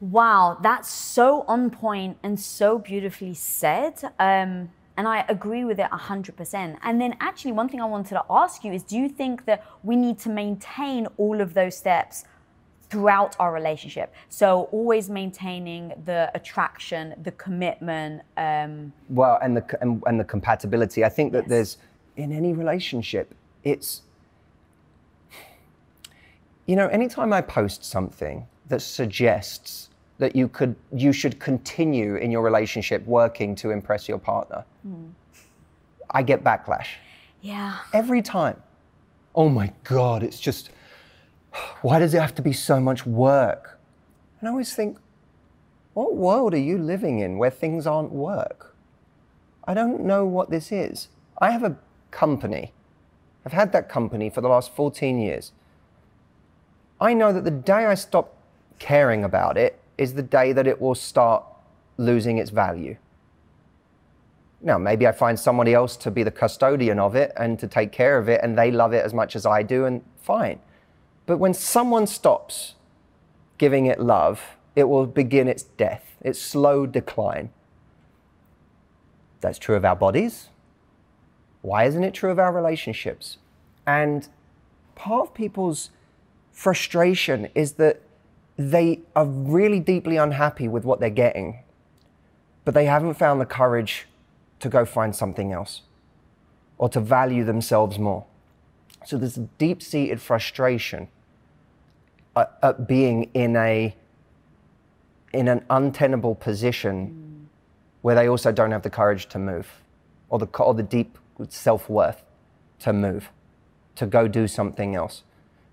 Wow, that's so on point and so beautifully said. Um, and I agree with it 100%. And then, actually, one thing I wanted to ask you is do you think that we need to maintain all of those steps throughout our relationship? So, always maintaining the attraction, the commitment. Um, well, and the, and, and the compatibility. I think that Yes. there's, in any relationship, it's, you know, anytime I post something that suggests that you could, you should continue in your relationship working to impress your partner, hmm. I get backlash yeah. every time. Oh my God, it's just, why does it have to be so much work? And I always think, what world are you living in where things aren't work? I don't know what this is. I have a company. I've had that company for the last 14 years. I know that the day I stop caring about it is the day that it will start losing its value. Now, maybe I find somebody else to be the custodian of it and to take care of it, and they love it as much as I do, and fine. But when someone stops giving it love, it will begin its death, its slow decline. That's true of our bodies. Why isn't it true of our relationships? And part of people's frustration is that they are really deeply unhappy with what they're getting, but they haven't found the courage to go find something else or to value themselves more. So there's a deep seated frustration at, at being in a in an untenable position where they also don't have the courage to move or the, or the deep self worth to move, to go do something else.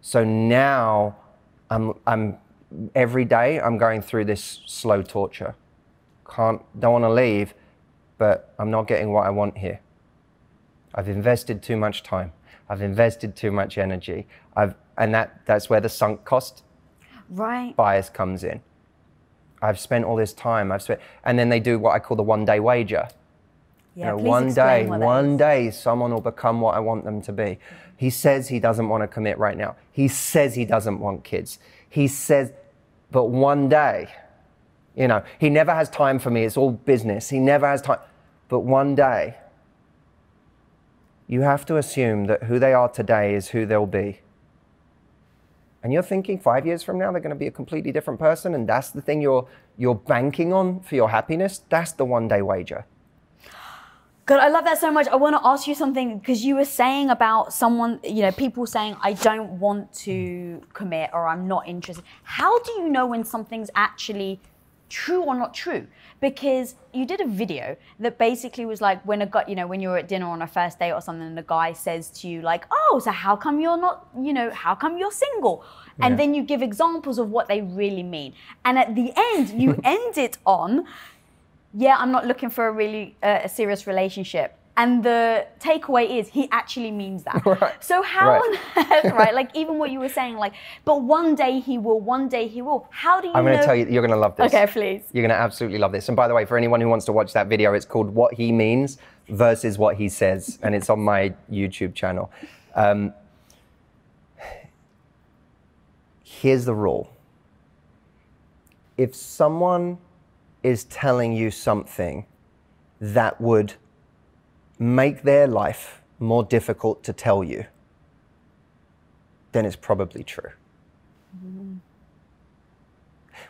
So now I'm, I'm every day I'm going through this slow torture. Can't, don't want to leave, but I'm not getting what I want here. I've invested too much time. I've invested too much energy. I've, and that, that's where the sunk cost Right. bias comes in. I've spent all this time. I've spent, and then they do what I call the one day wager. Yeah, You know, one day, one day, someone will become what I want them to be. He says he doesn't want to commit right now. He says he doesn't want kids. He says, but one day, you know, he never has time for me. It's all business. He never has time. But one day, you have to assume that who they are today is who they'll be. And you're thinking five years from now they're going to be a completely different person, and that's the thing you're you're banking on for your happiness. That's the one day wager. God, I love that so much. I want to ask you something because you were saying about someone, you know, people saying, I don't want to commit or I'm not interested. How do you know when something's actually true or not true? Because you did a video that basically was like when a guy, you know, when you're at dinner on a first date or something, and the guy says to you, like, oh, so how come you're not, you know, how come you're single? And Yeah. then you give examples of what they really mean. And at the end, you end it on, yeah, I'm not looking for a really uh, a serious relationship. And the takeaway is he actually means that. Right. So how Right. on earth, right? Like even what you were saying, like, but one day he will, one day he will. How do you I'm going to tell you, you're going to love this. Okay, please. You're going to absolutely love this. And by the way, for anyone who wants to watch that video, it's called What He Means versus What He Says. And it's on my YouTube channel. Um, here's the rule if someone is telling you something that would make their life more difficult to tell you, then it's probably true.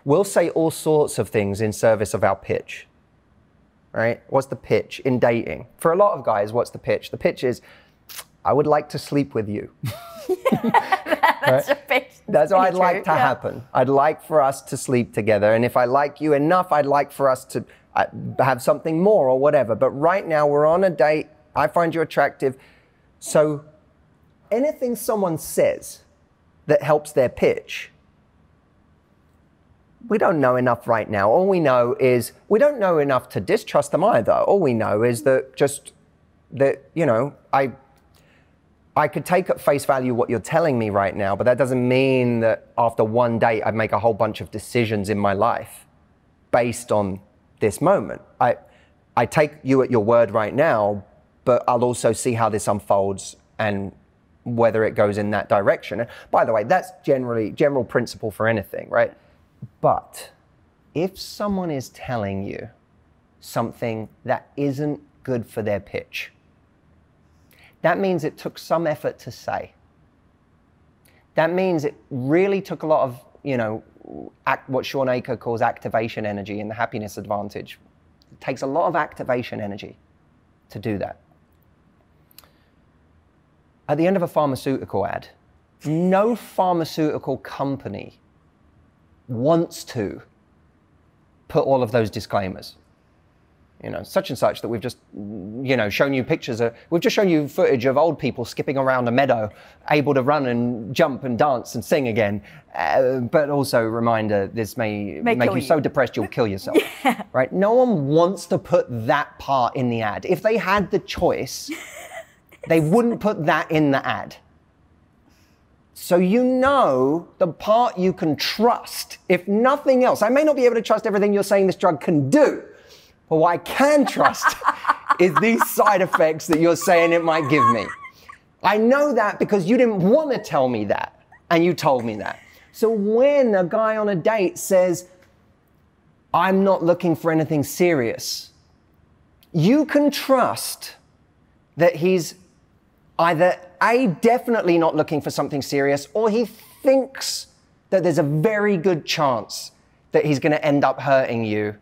We'll say all sorts of things in service of our pitch. Right? What's the pitch in dating? For a lot of guys, what's the pitch? The pitch is, I would like to sleep with you. That's, a big- That's what I'd like to yeah. happen. I'd like for us to sleep together. And if I like you enough, I'd like for us to uh, have something more or whatever. But right now, we're on a date. I find you attractive. So anything someone says that helps their pitch, we don't know enough right now. All we know is we don't know enough to distrust them either. All we know is that just that, you know, I I could take at face value what you're telling me right now, but that doesn't mean that after one date I'd make a whole bunch of decisions in my life based on this moment. I, I take you at your word right now, but I'll also see how this unfolds and whether it goes in that direction. And by the way, that's generally general principle for anything, right? But if someone is telling you something that isn't good for their pitch, that means it took some effort to say. That means it really took a lot of, you know, act, what Shawn Achor calls activation energy in the happiness advantage. It takes a lot of activation energy to do that. At the end of a pharmaceutical ad, no pharmaceutical company wants to put all of those disclaimers. You know, such and such that we've just, you know, shown you pictures of, we've just shown you footage of old people skipping around a meadow, able to run and jump and dance and sing again. Uh, but also, reminder, this may, May make kill you so depressed you'll kill yourself. Right? No one wants to put that part in the ad. If they had the choice, they wouldn't put that in the ad. So you know the part you can trust, if nothing else. I may not be able to trust everything you're saying this drug can do, but what I can trust is these side effects that you're saying it might give me. I know that because you didn't want to tell me that, and you told me that. So when a guy on a date says, I'm not looking for anything serious, you can trust that he's either A, definitely not looking for something serious, or he thinks that there's a very good chance that he's going to end up hurting you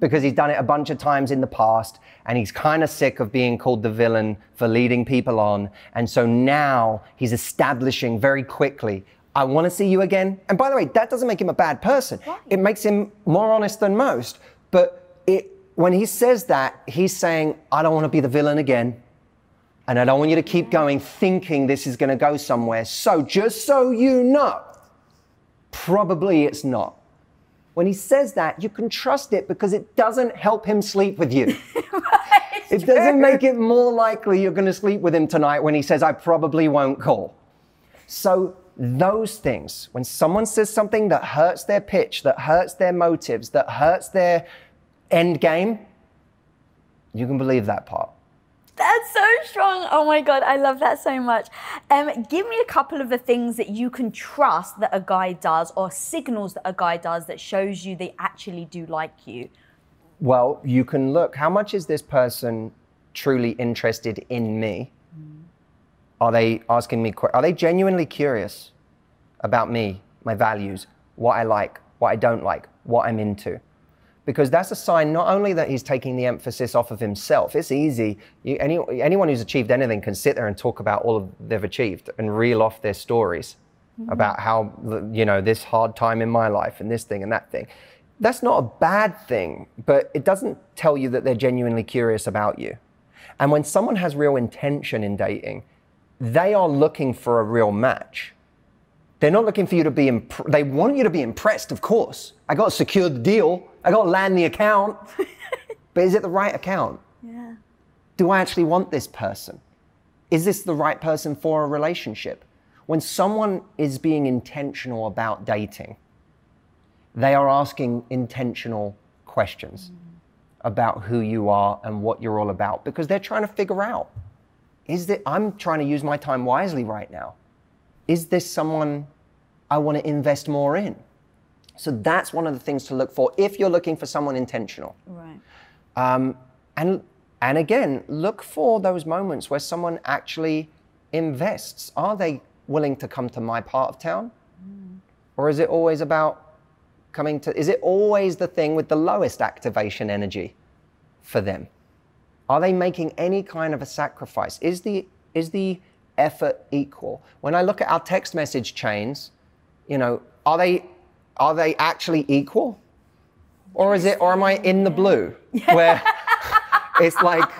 because he's done it a bunch of times in the past and he's kind of sick of being called the villain for leading people on. And so now he's establishing very quickly, I want to see you again. And by the way, that doesn't make him a bad person. It makes him more honest than most. But it, when he says that, he's saying, I don't want to be the villain again. And I don't want you to keep going thinking this is going to go somewhere. So just so you know, probably it's not. When he says that, you can trust it because it doesn't help him sleep with you. it doesn't make it more likely you're going to sleep with him tonight when he says, I probably won't call. So, those things, when someone says something that hurts their pitch, that hurts their motives, that hurts their end game, you can believe that part. That's so strong. Oh my god, I love that so much. Um, give me a couple of the things that you can trust that a guy does, or signals that a guy does that shows you they actually do like you. Well, you can look how much is this person truly interested in me? Are they asking me, are they genuinely curious about me, my values, what I like, what I don't like, what I'm into? Because that's a sign not only that he's taking the emphasis off of himself, it's easy. You, any, anyone who's achieved anything can sit there and talk about all of they've achieved and reel off their stories mm-hmm. about how, you know, this hard time in my life and this thing and that thing. That's not a bad thing, but it doesn't tell you that they're genuinely curious about you. And when someone has real intention in dating, they are looking for a real match. They're not looking for you to be, imp- they want you to be impressed, of course. I got to secure the deal, I got to land the account. but is it the right account? Yeah. Do I actually want this person? Is this the right person for a relationship? When someone is being intentional about dating, they are asking intentional questions mm. about who you are and what you're all about because they're trying to figure out is that I'm trying to use my time wisely right now. Is this someone I want to invest more in? So that's one of the things to look for if you're looking for someone intentional. Right. Um, and and again, look for those moments where someone actually invests. Are they willing to come to my part of town, or is it always about coming to? Is it always the thing with the lowest activation energy for them? Are they making any kind of a sacrifice? Is the is the effort equal? When I look at our text message chains, you know, are they are they actually equal? Or is it or am I in the blue? Where it's like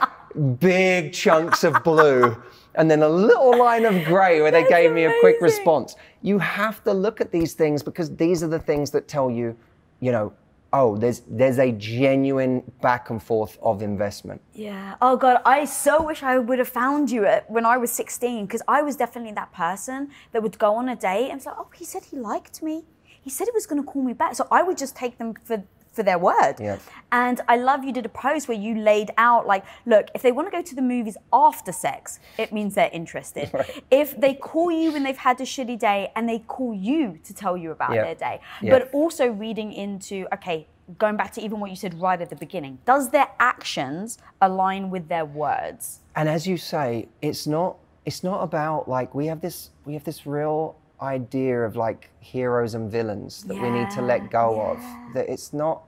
big chunks of blue and then a little line of gray where they gave me a quick response. You have to look at these things because these are the things that tell you, you know, oh, there's there's a genuine back and forth of investment. Yeah. Oh God, I so wish I would have found you at, when I was 16 because I was definitely that person that would go on a date and it's like, oh, he said he liked me. He said he was going to call me back. So I would just take them for for their word. Yeah. And I love you did a post where you laid out like, look, if they want to go to the movies after sex, it means they're interested. If they call you when they've had a shitty day and they call you to tell you about Yeah. their day, Yeah. but also reading into okay going back to even what you said right at the beginning, does their actions align with their words? And as you say, it's not it's not about like we have this we have this real idea of like heroes and villains that we need to let go yeah. of. That it's not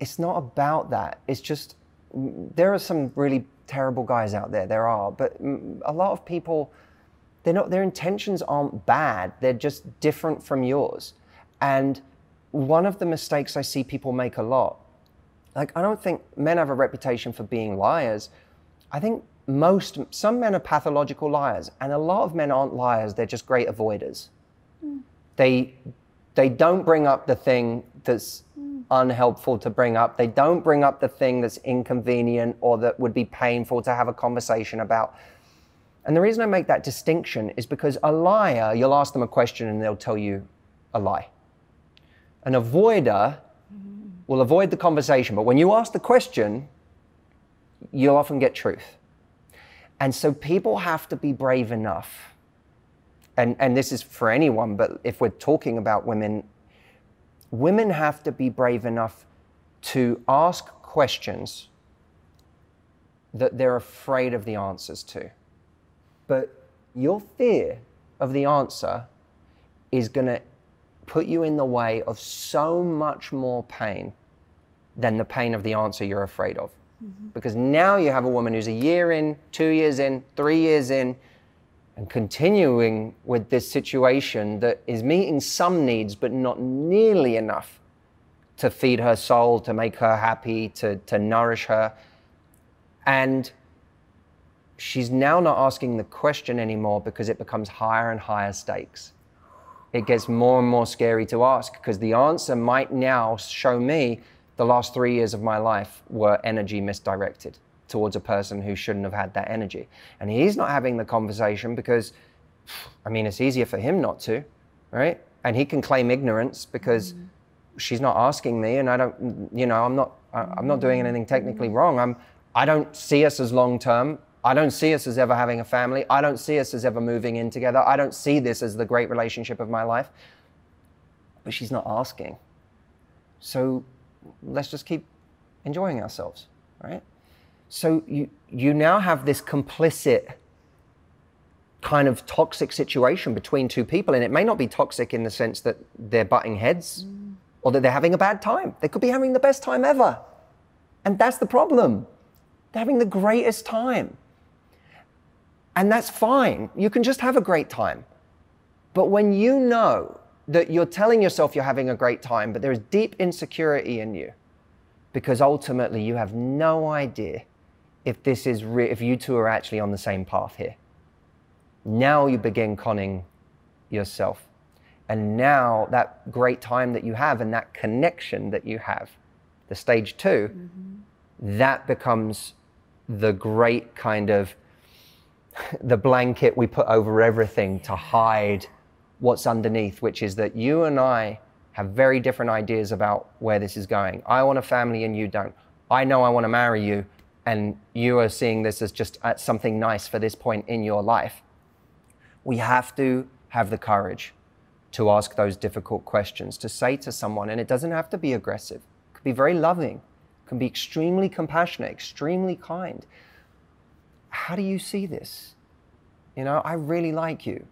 it's not about that. It's just there are some really terrible guys out there. There are, but a lot of people they're not their intentions aren't bad. They're just different from yours. And one of the mistakes I see people make a lot like I don't think men have a reputation for being liars. I think most some men are pathological liars, and a lot of men aren't liars. They're just great avoiders. Hmm. They they don't bring up the thing that's hmm. unhelpful to bring up. They don't bring up the thing that's inconvenient or that would be painful to have a conversation about. And the reason I make that distinction is because a liar, you'll ask them a question and they'll tell you a lie. An avoider hmm. will avoid the conversation, but when you ask the question, you'll often get truth. And so people have to be brave enough. And, and this is for anyone, but if we're talking about women, women have to be brave enough to ask questions that they're afraid of the answers to. But your fear of the answer is going to put you in the way of so much more pain than the pain of the answer you're afraid of. Mm-hmm. Because now you have a woman who's a year in, two years in, three years in, and continuing with this situation that is meeting some needs, but not nearly enough to feed her soul, to make her happy, to, to nourish her. And she's now not asking the question anymore because it becomes higher and higher stakes. It gets more and more scary to ask because the answer might now show me the last three years of my life were energy misdirected towards a person who shouldn't have had that energy. And he's not having the conversation because, I mean, it's easier for him not to, right? And he can claim ignorance because mm. she's not asking me, and I don't, you know, I'm not, I'm not doing anything mm. technically wrong. I'm, I don't see us as long term. I don't see us as ever having a family. I don't see us as ever moving in together. I don't see this as the great relationship of my life. But she's not asking. So let's just keep enjoying ourselves, right? So you you now have this complicit kind of toxic situation between two people, and it may not be toxic in the sense that they're butting heads mm. or that they're having a bad time. They could be having the best time ever, and that's the problem. They're having the greatest time, and that's fine. You can just have a great time. But when you know that you're telling yourself you're having a great time, but there is deep insecurity in you, because ultimately you have no idea if this is re- if you two are actually on the same path here. Now you begin conning yourself. And now that great time that you have and that connection that you have, the stage 2 mm-hmm. that becomes the great kind of the blanket we put over everything to hide what's underneath, which is that you and I have very different ideas about where this is going. I want a family and you don't. I know I want to marry you, and you are seeing this as just uh, something nice for this point in your life. We have to have the courage to ask those difficult questions, to say to someone, and it doesn't have to be aggressive, it could be very loving, it can be extremely compassionate, extremely kind. How do you see this? You know, I really like you.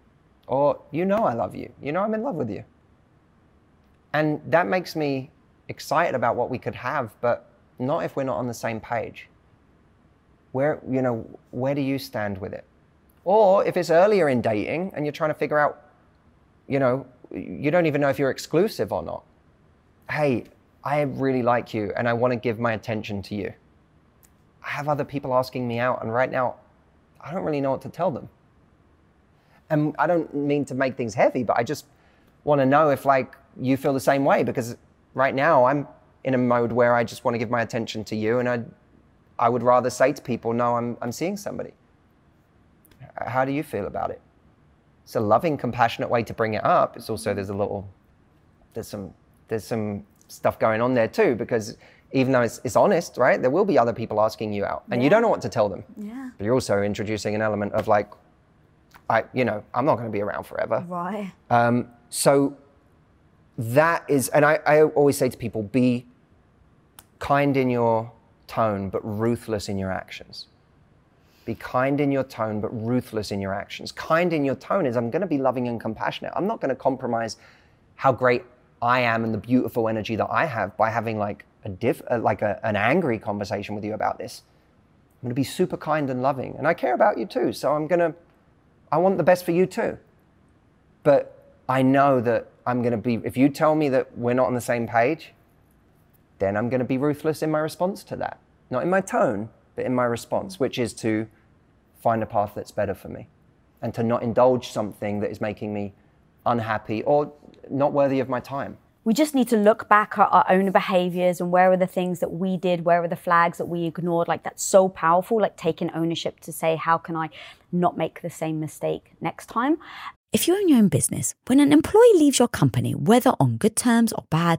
Or, you know, I love you. You know, I'm in love with you. And that makes me excited about what we could have, but not if we're not on the same page. Where, you know, where do you stand with it? Or if it's earlier in dating and you're trying to figure out, you know, you don't even know if you're exclusive or not. Hey, I really like you and I want to give my attention to you. I have other people asking me out, and right now, I don't really know what to tell them. And I don't mean to make things heavy, but I just want to know if like you feel the same way because right now I'm in a mode where I just want to give my attention to you, and I, I would rather say to people, no, I'm, I'm seeing somebody. How do you feel about it? It's a loving, compassionate way to bring it up. It's also there's a little, there's some there's some stuff going on there too because even though it's, it's honest, right? There will be other people asking you out, and you don't know what to tell them. Yeah. But you're also introducing an element of like, I, you know, I'm not going to be around forever. Right. Um, so that is, and I, I always say to people, be kind in your tone, but ruthless in your actions. Be kind in your tone, but ruthless in your actions. Kind in your tone is I'm going to be loving and compassionate. I'm not going to compromise how great I am and the beautiful energy that I have by having like a diff, uh, like a, an angry conversation with you about this. I'm going to be super kind and loving, and I care about you too. So I'm going to, I want the best for you too. But I know that I'm going to be. If you tell me that we're not on the same page, then I'm going to be ruthless in my response to that. Not in my tone, but in my response, which is to find a path that's better for me and to not indulge something that is making me unhappy or not worthy of my time. We just need to look back at our own behaviors and where are the things that we did, where are the flags that we ignored. Like that's so powerful, like taking ownership to say, how can I not make the same mistake next time? If you own your own business, when an employee leaves your company, whether on good terms or bad,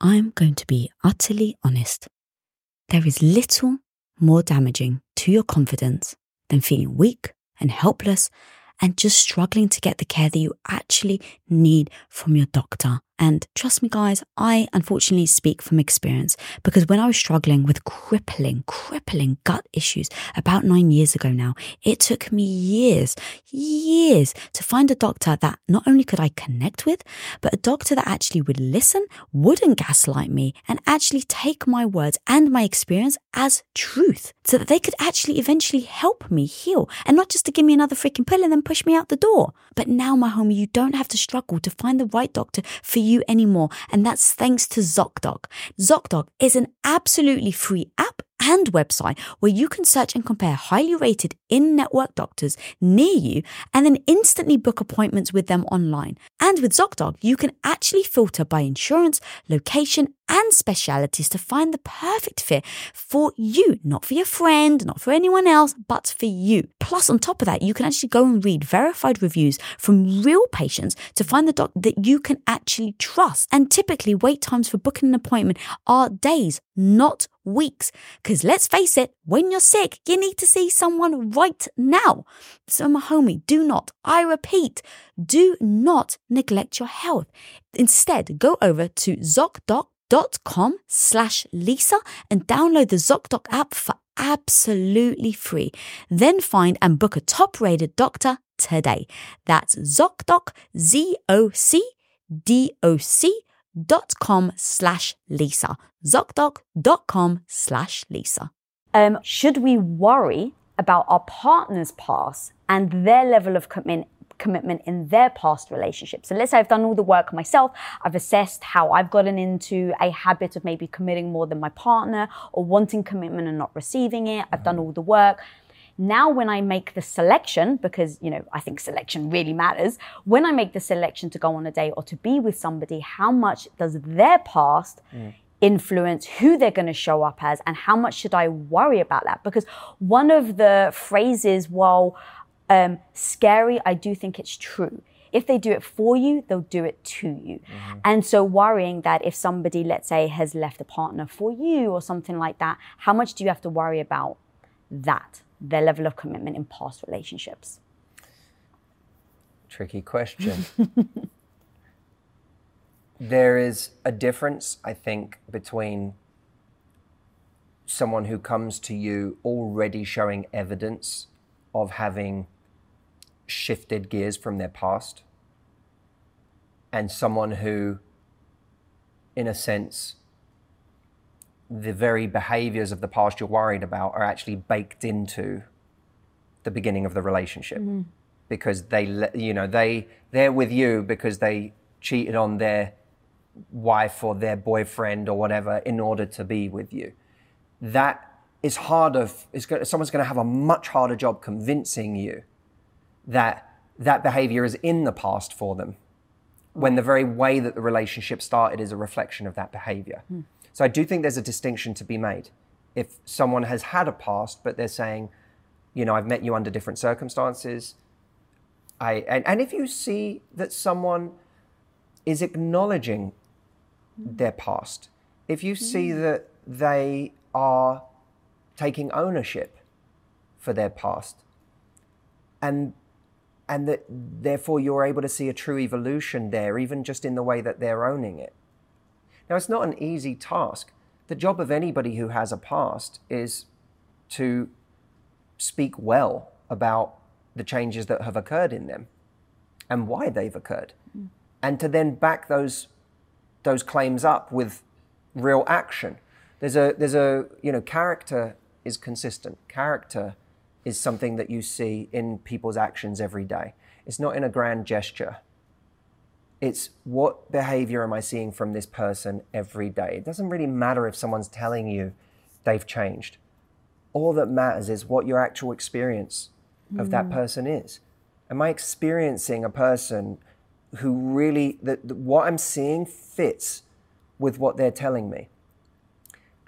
I'm going to be utterly honest. There is little more damaging to your confidence than feeling weak and helpless and just struggling to get the care that you actually need from your doctor. And trust me, guys, I unfortunately speak from experience because when I was struggling with crippling, crippling gut issues about nine years ago now, it took me years, years to find a doctor that not only could I connect with, but a doctor that actually would listen, wouldn't gaslight me, and actually take my words and my experience as truth so that they could actually eventually help me heal and not just to give me another freaking pill and then push me out the door. But now, my homie, you don't have to struggle to find the right doctor for you anymore. And that's thanks to ZocDoc. ZocDoc is an absolutely free app and website where you can search and compare highly rated in network doctors near you and then instantly book appointments with them online. And with ZocDoc, you can actually filter by insurance, location, and specialities to find the perfect fit for you, not for your friend, not for anyone else, but for you. Plus, on top of that, you can actually go and read verified reviews from real patients to find the doc that you can actually trust. And typically, wait times for booking an appointment are days, not weeks. Because let's face it, when you're sick, you need to see someone right now. So, my homie, do not, I repeat, do not neglect your health. Instead, go over to ZocDoc.com slash Lisa and download the ZocDoc app for absolutely free. Then find and book a top rated doctor today. That's ZocDoc, Z O C D O C dot com slash Lisa. ZocDoc.com slash Lisa. Um, should we worry about our partner's past and their level of commitment commitment in their past relationship. So let's say I've done all the work myself, I've assessed how I've gotten into a habit of maybe committing more than my partner or wanting commitment and not receiving it. I've done all the work. Now, when I make the selection, because you know I think selection really matters, when I make the selection to go on a date or to be with somebody, how much does their past mm influence who they're going to show up as and how much should I worry about that? Because one of the phrases, while um, scary, I do think it's true. If they do it for you, they'll do it to you. Mm-hmm. And so worrying that if somebody, let's say, has left a partner for you or something like that, how much do you have to worry about that? their level of commitment in past relationships? Tricky question. there is a difference, I think, between someone who comes to you already showing evidence of having shifted gears from their past. And someone who, in a sense, the very behaviors of the past you're worried about are actually baked into the beginning of the relationship. Mm-hmm. Because they you know they they're with you because they cheated on their wife or their boyfriend or whatever in order to be with you. That is harder is go- someone's going to have a much harder job convincing you that that behavior is in the past for them when the very way that the relationship started is a reflection of that behavior. Hmm. So I do think there's a distinction to be made. If someone has had a past, but they're saying, you know, I've met you under different circumstances, I and, and if you see that someone is acknowledging hmm. their past, if you see hmm. that they are taking ownership for their past, and and that therefore you're able to see a true evolution there, even just in the way that they're owning it. Now, it's not an easy task. The job of anybody who has a past is to speak well about the changes that have occurred in them and why they've occurred, mm. and to then back those those claims up with real action. There's a there's a you know character is consistent. Character is something that you see in people's actions every day. It's not in a grand gesture. It's what behavior am I seeing from this person every day? It doesn't really matter if someone's telling you they've changed. All that matters is what your actual experience of that mm. person is. Am I experiencing a person who really, that that what I'm seeing fits with what they're telling me?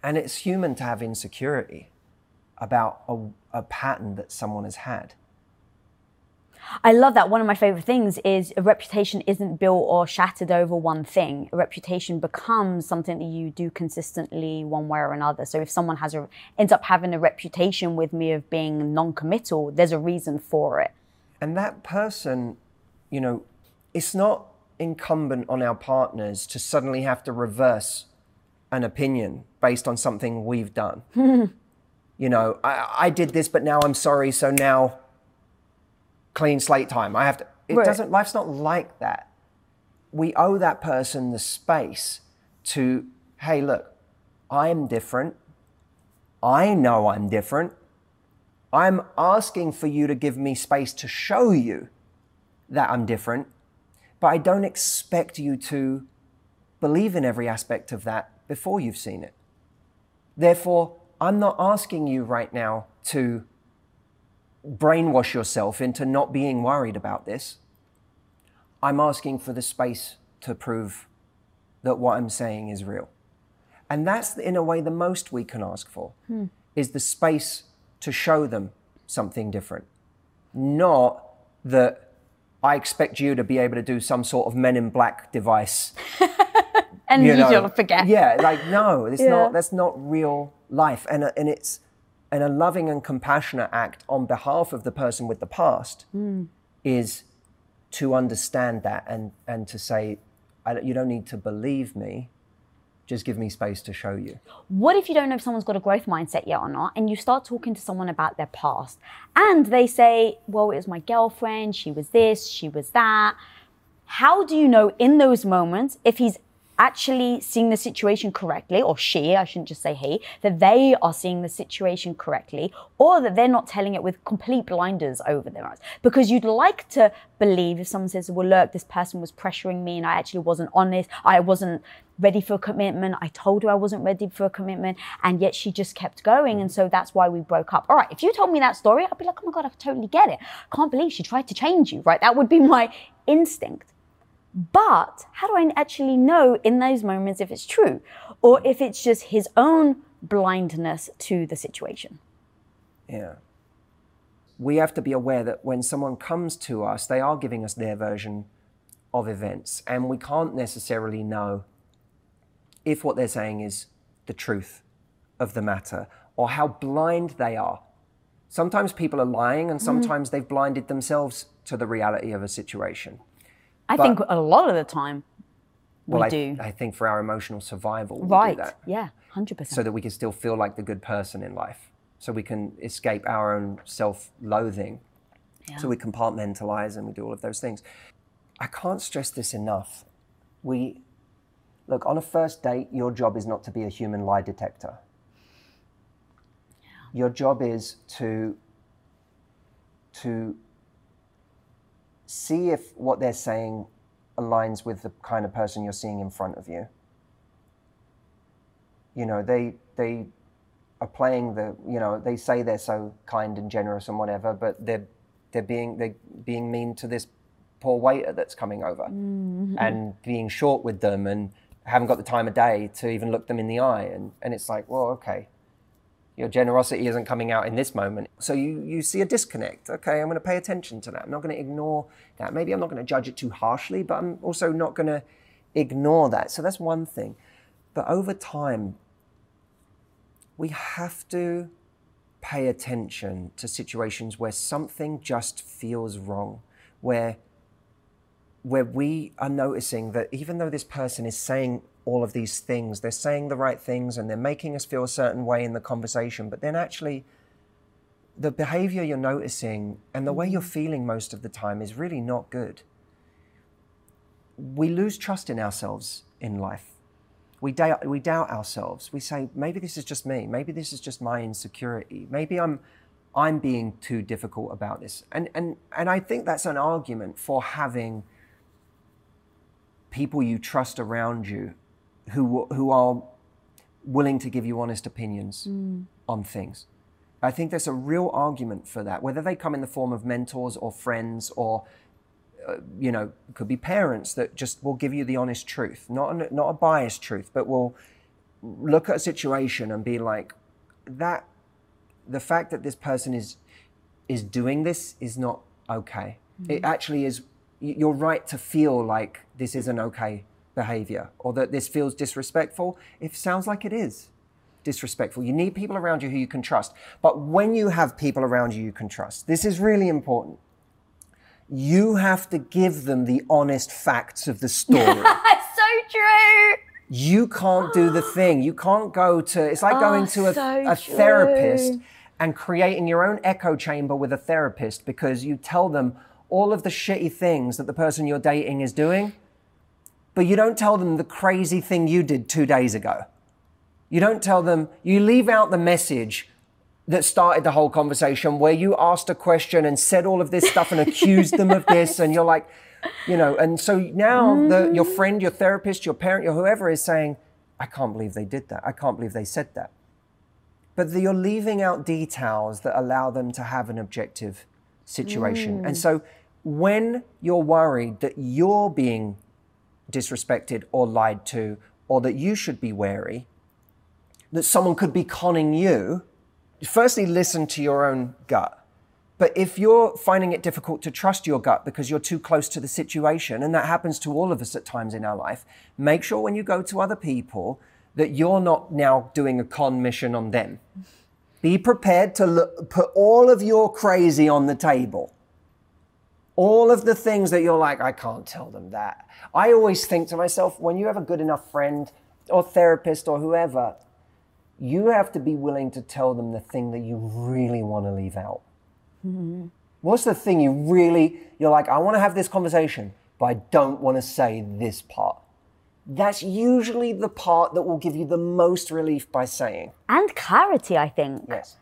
And it's human to have insecurity about a, a pattern that someone has had. I love that. One of my favorite things is a reputation isn't built or shattered over one thing. A reputation becomes something that you do consistently one way or another. So if someone has a ends up having a reputation with me of being non-committal, there's a reason for it. And that person, you know, it's not incumbent on our partners to suddenly have to reverse an opinion based on something we've done. you know, I, I did this, but now I'm sorry, so now clean slate time. I have to. It Right. doesn't. Life's not like that. We owe that person the space to, hey, look, I'm different. I know I'm different. I'm asking for you to give me space to show you that I'm different, but I don't expect you to believe in every aspect of that before you've seen it. Therefore, I'm not asking you right now to brainwash yourself into not being worried about this. I'm asking for the space to prove that what I'm saying is real. And that's, in a way, the most we can ask for hmm. is the space to show them something different. Not that I expect you to be able to do some sort of men in black device And you, know, don't forget. Yeah, like no, it's Yeah. not. That's not real life, and a- and it's and a loving and compassionate act on behalf of the person with the past Hmm. is to understand that and and to say, I, you don't need to believe me. Just give me space to show you. What if you don't know if someone's got a growth mindset yet or not, and you start talking to someone about their past, and they say, "Well, it was my girlfriend. She was this. She was that." How do you know in those moments if he's actually seeing the situation correctly, or she, I shouldn't just say he, that they are seeing the situation correctly, or that they're not telling it with complete blinders over their eyes? Because you'd like to believe if someone says, well, look, this person was pressuring me and I actually wasn't honest, I wasn't ready for a commitment, I told her I wasn't ready for a commitment, and yet she just kept going, and so that's why we broke up. All right, if you told me that story, I'd be like, oh my God, I totally get it. I can't believe she tried to change you, right? That would be my instinct. But how do I actually know in those moments if it's true or if it's just his own blindness to the situation? Yeah. We have to be aware that when someone comes to us, they are giving us their version of events, and we can't necessarily know if what they're saying is the truth of the matter or how blind they are Sometimes people are lying, and mm-hmm. sometimes they've blinded themselves to the reality of a situation. I But- think a lot of the time we Well, I, do. I think for our emotional survival, we right. do that Yeah, 100%. so that we can still feel like the good person in life, so we can escape our own self-loathing, so we compartmentalize and we do all of those things. I can't stress this enough. We look on a first date. Your job is not to be a human lie detector. Your job is to to see if what they're saying aligns with the kind of person you're seeing in front of you. You know, they they are playing the you know they say they're so kind and generous and whatever, but they're they're being they're being mean to this poor waiter that's coming over mm. and being short with them and haven't got the time of day to even look them in the eye. And and it's like well okay your generosity isn't coming out in this moment. So you, you see a disconnect. Okay, I'm going to pay attention to that. I'm not going to ignore that. Maybe I'm not going to judge it too harshly, but I'm also not going to ignore that. So that's one thing. But over time, we have to pay attention to situations where something just feels wrong, where where we are noticing that even though this person is saying all of these things, they're saying the right things and they're making us feel a certain way in the conversation, but then actually the behavior you're noticing and the way you're mm. feeling most of the time is really not good. We lose trust in ourselves in life. We doubt, we doubt ourselves. We say, maybe this is just me. Maybe this is just my insecurity. Maybe I'm, I'm being too difficult about this. And, and, and I think that's an argument for having people you trust around you who, who are willing to give you honest opinions on things. I think there's a real argument for that, whether they come in the form of mentors or friends or, uh, you know, could be parents that just will give you the honest truth, not a, not a biased truth, but will look at a situation and be like, that, the fact that this person is is doing this is not okay. It actually is. You're right to feel like this isn't okay behavior or that this feels disrespectful. It sounds like it is disrespectful. You need people around you who you can trust. But when you have people around you you can trust, this is really important. You have to give them the honest facts of the story. That's so true. you can't do the thing. You can't go to, it's like going to a, oh, so a therapist and creating your own echo chamber with a therapist because you tell them all of the shitty things that the person you're dating is doing, but you don't tell them the crazy thing you did two days ago. You don't tell them, you leave out the message that started the whole conversation where you asked a question and said all of this stuff and accused them of this and you're like you know and so now the, your friend your therapist your parent your whoever is saying i can't believe they did that. I can't believe they said that. But the, you're leaving out details that allow them to have an objective situation. And mm. so when you're worried that you're being disrespected or lied to or that you should be wary that someone could be conning you firstly listen to your own gut. But if you're finding it difficult to trust your gut because you're too close to the situation, and that happens to all of us at times in our life, make sure when you go to other people that you're not now doing a con mission on them. Be prepared to look, put all of your crazy on the table. All of the things that you're like, I can't tell them that. I always think to myself, when you have a good enough friend or therapist or whoever, you have to be willing to tell them the thing that you really want to leave out. Mm-hmm. What's the thing you really, you're like, I want to have this conversation, but I don't want to say this part. That's usually the part that will give you the most relief by saying. And clarity, I think. Yes.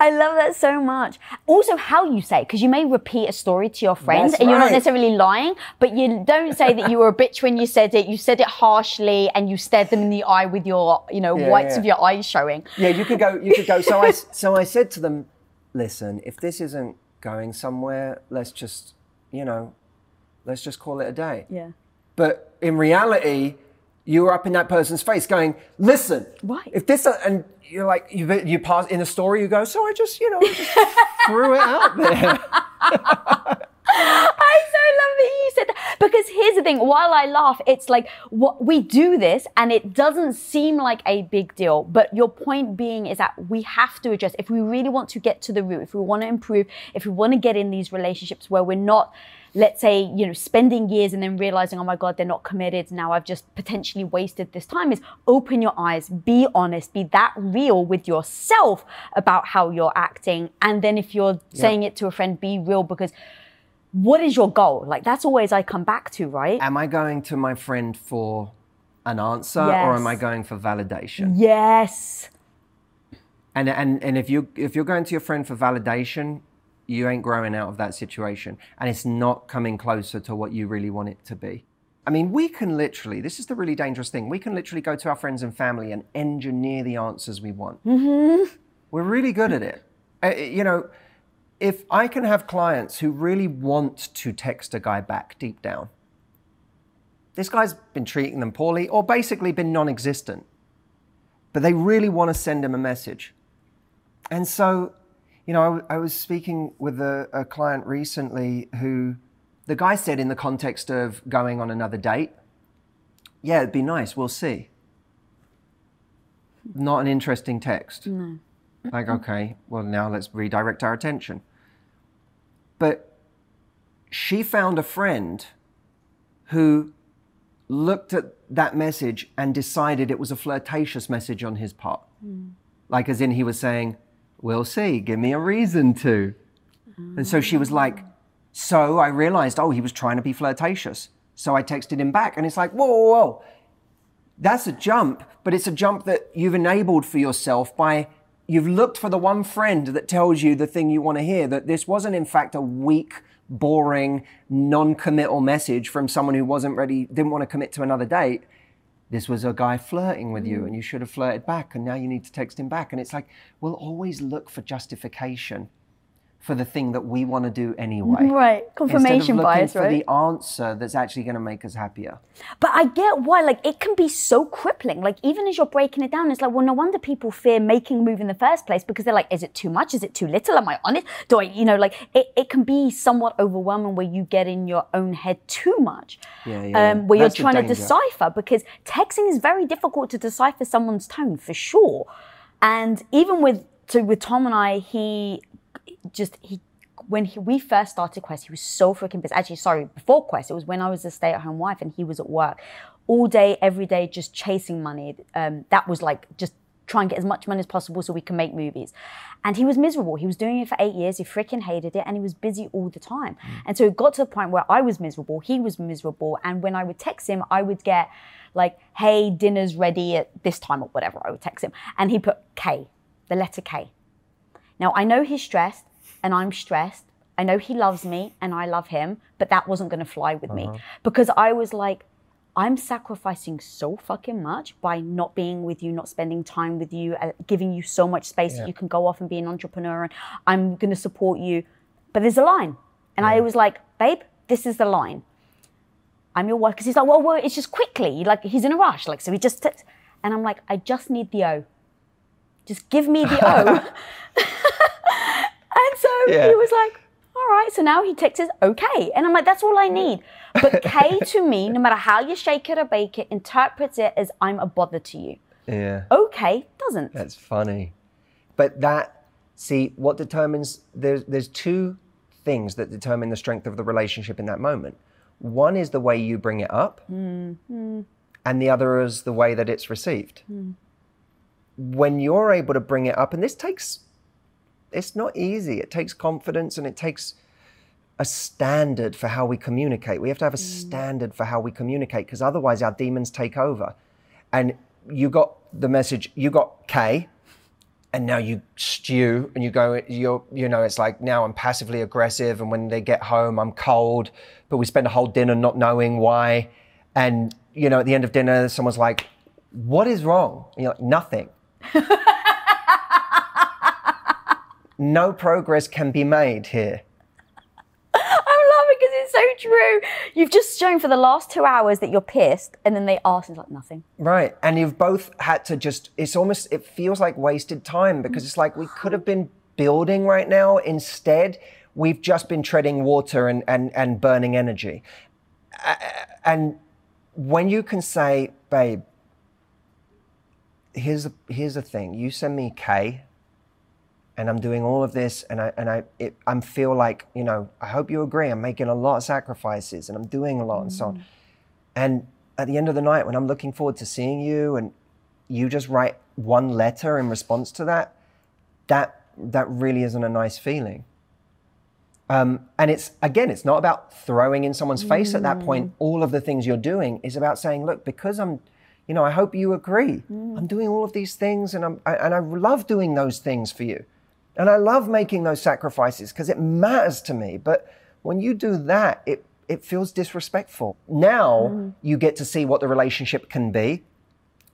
I love that so much. Also, how you say, because you may repeat a story to your friends That's and you're not necessarily lying, but you don't say that you were a bitch when you said it. You said it harshly and you stared them in the eye with your, you know, Yeah, whites yeah. of your eyes showing. Yeah, you could go, you could go. So I, so I said to them, listen, if this isn't going somewhere, let's just, you know, let's just call it a day. Yeah. But in reality, you were up in that person's face going, listen, Right. if this, uh, and you're like, you, you pass in a story, you go, so I just, you know, I just threw it out there. I so love that you said that because here's the thing. While I laugh, it's like what we do this, and it doesn't seem like a big deal. But your point being is that we have to address if we really want to get to the root, if we want to improve, if we want to get in these relationships where we're not let's say, you know, spending years and then realizing, oh my God, they're not committed. Now I've just potentially wasted this time is open your eyes, be honest, be that real with yourself about how you're acting. And then if you're yeah. saying it to a friend, be real because what is your goal? Like that's always I come back to, right? Am I going to my friend for an answer yes. or am I going for validation? Yes. And and and if you if you're going to your friend for validation, you ain't growing out of that situation and it's not coming closer to what you really want it to be. I mean, we can literally, this is the really dangerous thing, we can literally go to our friends and family and engineer the answers we want. Mm-hmm. We're really good at it. Uh, you know, if I can have clients who really want to text a guy back deep down, this guy's been treating them poorly or basically been non existent, but they really want to send him a message. And so you know, I, I was speaking with a, a client recently who the guy said, in the context of going on another date, yeah, it'd be nice, we'll see. Not an interesting text. No. Like, okay, well, now let's redirect our attention. But she found a friend who looked at that message and decided it was a flirtatious message on his part. Mm. Like, as in, he was saying, We'll see. Give me a reason to. And so she was ah. like, So I realized, oh, he was trying to be flirtatious. So I texted him back. And it's like, Whoa, whoa, whoa. That's a jump, but it's a jump that you've enabled for yourself by you've looked for the one friend that tells you the thing you want to hear, that this wasn't, in fact, a weak, boring, non committal message from someone who wasn't ready, didn't want to commit to another date this was a guy flirting with you mm. and you should have flirted back and now you need to text him back. And it's like, we'll always look for justification for the thing that we want to do anyway. Right, confirmation bias, for the answer that's actually going to make us happier. But I get why, like, it can be so crippling. Like, even as you're breaking it down, it's like, well, no wonder people fear making a move in the first place because they're like, is it too much? Is it too little? Am I on it? Do I, you know, like, it, it can be somewhat overwhelming where you get in your own head too much. Yeah, yeah. Um, where that's you're trying to decipher because texting is very difficult to decipher someone's tone for sure. And even with, so with Tom and I, he just he when he, we first started Quest, he was so freaking busy. Actually, sorry, before Quest, it was when I was a stay-at-home wife and he was at work all day, every day, just chasing money. Um, that was like just try and get as much money as possible so we can make movies. And he was miserable. He was doing it for eight years. He freaking hated it and he was busy all the time. Mm. And so it got to the point where I was miserable. He was miserable. And when I would text him, I would get like, hey, dinner's ready at this time or whatever. I would text him. And he put K, the letter K. Now I know he's stressed and I'm stressed. I know he loves me and I love him, but that wasn't going to fly with uh-huh. me because I was like, I'm sacrificing so fucking much by not being with you, not spending time with you, uh, giving you so much space yeah. that you can go off and be an entrepreneur and I'm going to support you. But there's a line. And yeah. I was like, babe, this is the line. I'm your wife. Because he's like, well, well, it's just quickly. Like, he's in a rush. Like, so he just, t-. and I'm like, I just need the O. Just give me the O. And so yeah. he was like, all right. So now he texts okay. And I'm like, that's all I need. But K to me, no matter how you shake it or bake it, interprets it as I'm a bother to you. Yeah. Okay doesn't. That's funny. But that, see, what determines, there's, there's two things that determine the strength of the relationship in that moment. One is the way you bring it up, mm-hmm. and the other is the way that it's received. Mm. When you're able to bring it up, and this takes it's not easy. It takes confidence and it takes a standard for how we communicate. We have to have a mm. standard for how we communicate because otherwise our demons take over. And you got the message, you got K, and now you stew and you go, you're, you know, it's like now I'm passively aggressive. And when they get home, I'm cold, but we spend a whole dinner not knowing why. And, you know, at the end of dinner, someone's like, what is wrong? And you're like, nothing. no progress can be made here. I'm laughing because it's so true. You've just shown for the last two hours that you're pissed, and then they ask, it's like nothing. Right, and you've both had to just. It's almost. It feels like wasted time because it's like we could have been building right now. Instead, we've just been treading water and and and burning energy. and when you can say, babe, here's the, here's the thing. You send me K, and I'm doing all of this, and I and I it, I'm feel like you know. I hope you agree. I'm making a lot of sacrifices, and I'm doing a lot, and so on. Mm. And at the end of the night, when I'm looking forward to seeing you, and you just write one letter in response to that, that that really isn't a nice feeling. Um, and it's again, it's not about throwing in someone's face at that point. Mm. All of the things you're doing is about saying, look, because I'm, you know, I hope you agree. Mm. I'm doing all of these things, and I'm I, and I love doing those things for you, and I love making those sacrifices because it matters to me. But when you do that, it it feels disrespectful. Now mm. you get to see what the relationship can be,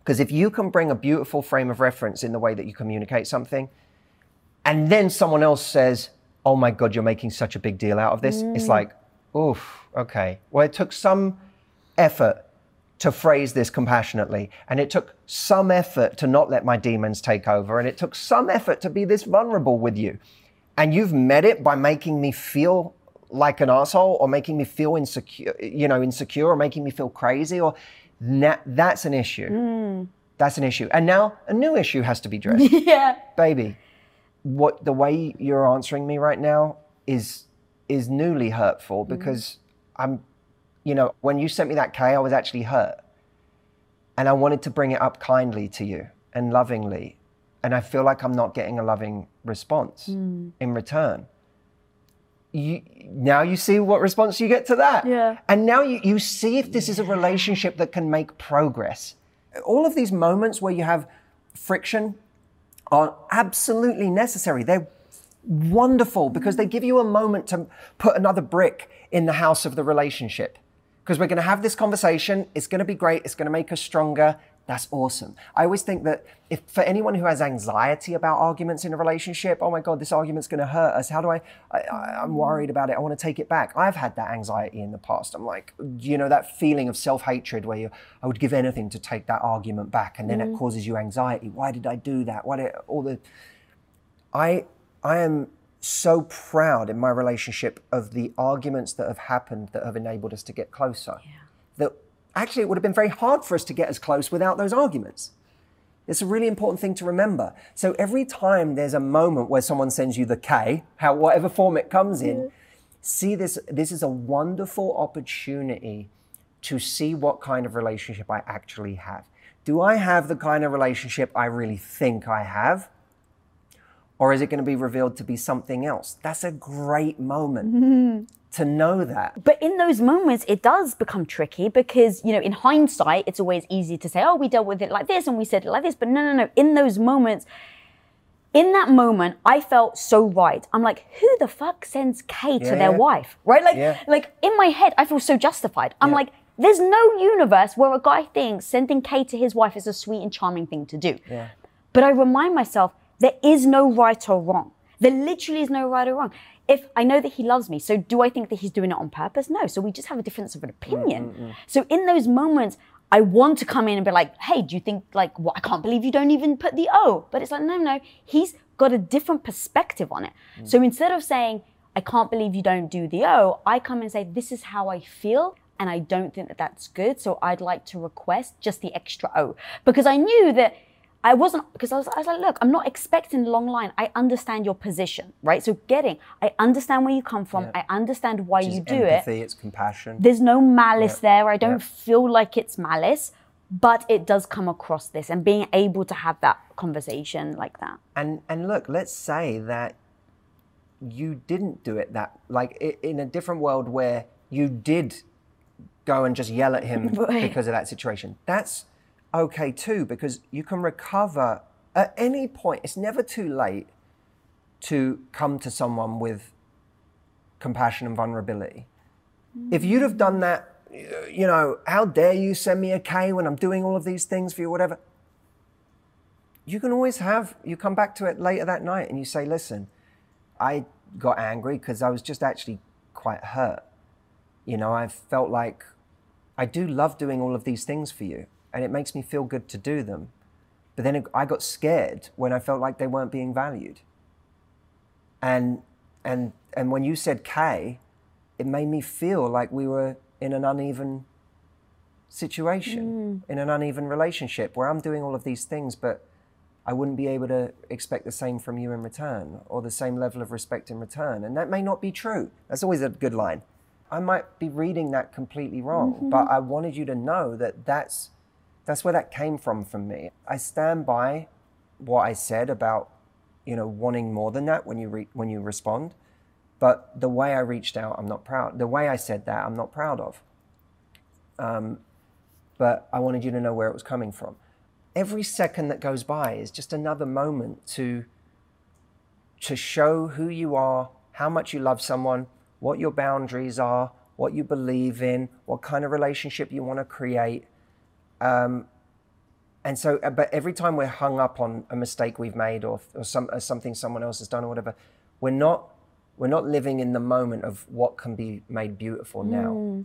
because if you can bring a beautiful frame of reference in the way that you communicate something, and then someone else says, "Oh my God, you're making such a big deal out of this," it's mm. like, "Oof, okay." Well, it took some effort to phrase this compassionately, and it took some effort to not let my demons take over, and it took some effort to be this vulnerable with you, and you've met it by making me feel like an asshole or making me feel insecure, you know, insecure or making me feel crazy, or na- that's an issue. Hmm. That's an issue, and now a new issue has to be addressed. Yeah. baby, what the way you're answering me right now is is newly hurtful hmm. because I'm, you know, when you sent me that K, I was actually hurt, and I wanted to bring it up kindly to you and lovingly, and I feel like I'm not getting a loving response hmm. in return. You now you see what response you get to that, Yeah. and now you, you see if this is a relationship that can make progress. All of these moments where you have friction are absolutely necessary. They're wonderful because they give you a moment to put another brick in the house of the relationship. Because we're going to have this conversation, it's going to be great, it's going to make us stronger. That's awesome. I always think that if for anyone who has anxiety about arguments in a relationship, oh my God, this argument's going to hurt us. How do I, I? I'm worried about it. I want to take it back. I've had that anxiety in the past. I'm like, you know, that feeling of self hatred where you, I would give anything to take that argument back, and then it mm-hmm. causes you anxiety. Why did I do that? Why did all the I I am so proud in my relationship of the arguments that have happened that have enabled us to get closer. That actually it would have been very hard for us to get as close without those arguments. It's a really important thing to remember. So every time there's a moment where someone sends you the K, how whatever form it comes in, mm-hmm. see this this is a wonderful opportunity to see what kind of relationship I actually have. Do I have the kind of relationship I really think I have? Or is it going to be revealed to be something else? That's a great moment hmm. to know that. But in those moments, it does become tricky because, you know, in hindsight, it's always easy to say, oh, we dealt with it like this and we said it like this. But no, no, no. In those moments, in that moment, I felt so right. I'm like, who the fuck sends K to Yeah, their yeah. wife? Right? Like, Yeah. like in my head, I feel so justified. I'm like, there's no universe where a guy thinks sending K to his wife is a sweet and charming thing to do. Yeah. But I remind myself there is no right or wrong. There literally is no right or wrong. If I know that he loves me, so do I think that he's doing it on purpose? No. So we just have a difference of an opinion. Mm, mm, mm. So in those moments, I want to come in and be like, hey, do you think like what I can't believe you don't even put the O? But it's like, no, no, he's got a different perspective on it. So instead of saying, I can't believe you don't do the O, I come and say, this is how I feel. And I don't think that that's good. So I'd like to request just the extra O. Because I knew that I wasn't because I was, I was like, look, I'm not expecting long line. I understand your position, right? So getting, I understand where you come from. I understand why you It's do it. empathy, it's compassion. There's no malice there. I don't Yeah. feel like it's malice, but it does come across this and being able to have that conversation like that. And and look, let's say that you didn't do it that like in a different world where you did go and just yell at him Right. because of that situation. That's okay too because you can recover at any point. It's never too late to come to someone with compassion and vulnerability. If you'd have done that, you know, how dare you send me a K when I'm doing all of these things for you, whatever you can always have you come back to it later that night and you say listen i got angry because i was just actually quite hurt you know i felt like i do love doing all of these things for you and it makes me feel good to do them but then i got scared when i felt like they weren't being valued and and and when you said k it made me feel like we were in an uneven situation, mm. in an uneven relationship where I'm doing all of these things, but I wouldn't be able to expect the same from you in return or the same level of respect in return. And that may not be true. That's always a good line. I might be reading that completely wrong, but mm-hmm. I wanted you to know that that's, that's where that came from for me. I stand by what I said about, you know, wanting more than that when you, re- when you respond. But the way I reached out, I'm not proud. The way I said that, I'm not proud of. Um, but I wanted you to know where it was coming from. Every second that goes by is just another moment to to show who you are, how much you love someone, what your boundaries are, what you believe in, what kind of relationship you want to create. Um, and so, uh, but every time we're hung up on a mistake we've made or, or some, or something someone else has done or whatever, we're not we're not living in the moment of what can be made beautiful now.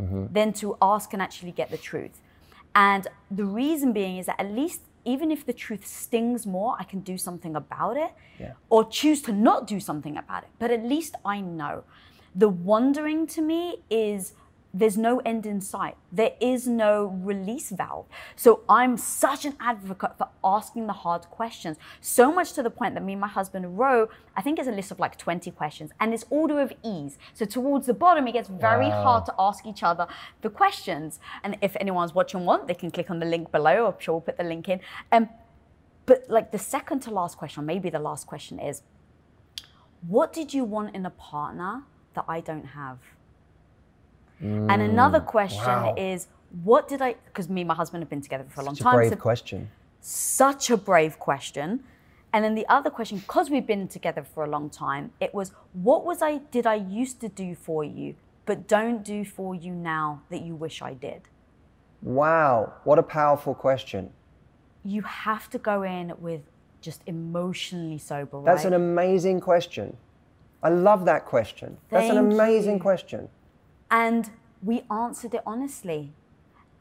Mm-hmm. than to ask and actually get the truth. And the reason being is that at least even if the truth stings more, I can do something about it Yeah. or choose to not do something about it. But at least I know. The wondering to me is there's no end in sight. There is no release valve. So I'm such an advocate for asking the hard questions. So much to the point that me and my husband wrote, I think it's a list of like 20 questions and it's order of ease. So towards the bottom, it gets very Wow. hard to ask each other the questions. And if anyone's watching want, they can click on the link below. I'm sure we'll put the link in. Um, but like the second to last question, or maybe the last question is, what did you want in a partner that I don't have? And another question Mm, wow. is, what did I? Because me and my husband have been together for a long a time. brave so question. such a brave question. And then the other question, because we've been together for a long time, it was, what was I did I used to do for you, but don't do for you now that you wish I did? Wow, what a powerful question. You have to go in with just emotionally sober, right? That's an amazing question. I love that question. That's an amazing you. question. And we answered it honestly.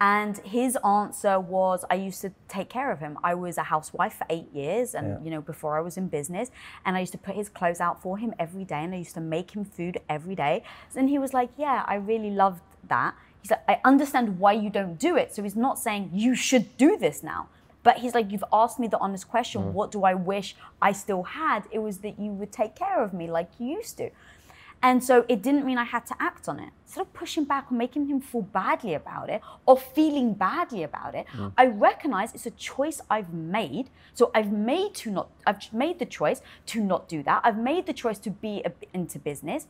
And his answer was, I used to take care of him. I was a housewife for eight years, and Yeah. you know, before I was in business, and I used to put his clothes out for him every day, and I used to make him food every day. And he was like, Yeah, I really loved that. He's like, I understand why you don't do it. So he's not saying you should do this now. But he's like, You've asked me the honest question, mm. what do I wish I still had? It was that you would take care of me like you used to. And so it didn't mean I had to act on it. Instead of pushing back or making him feel badly about it or feeling badly about it, I recognize it's a choice I've made. So I've made to not, I've made the choice to not do that. I've made the choice to be a, into business.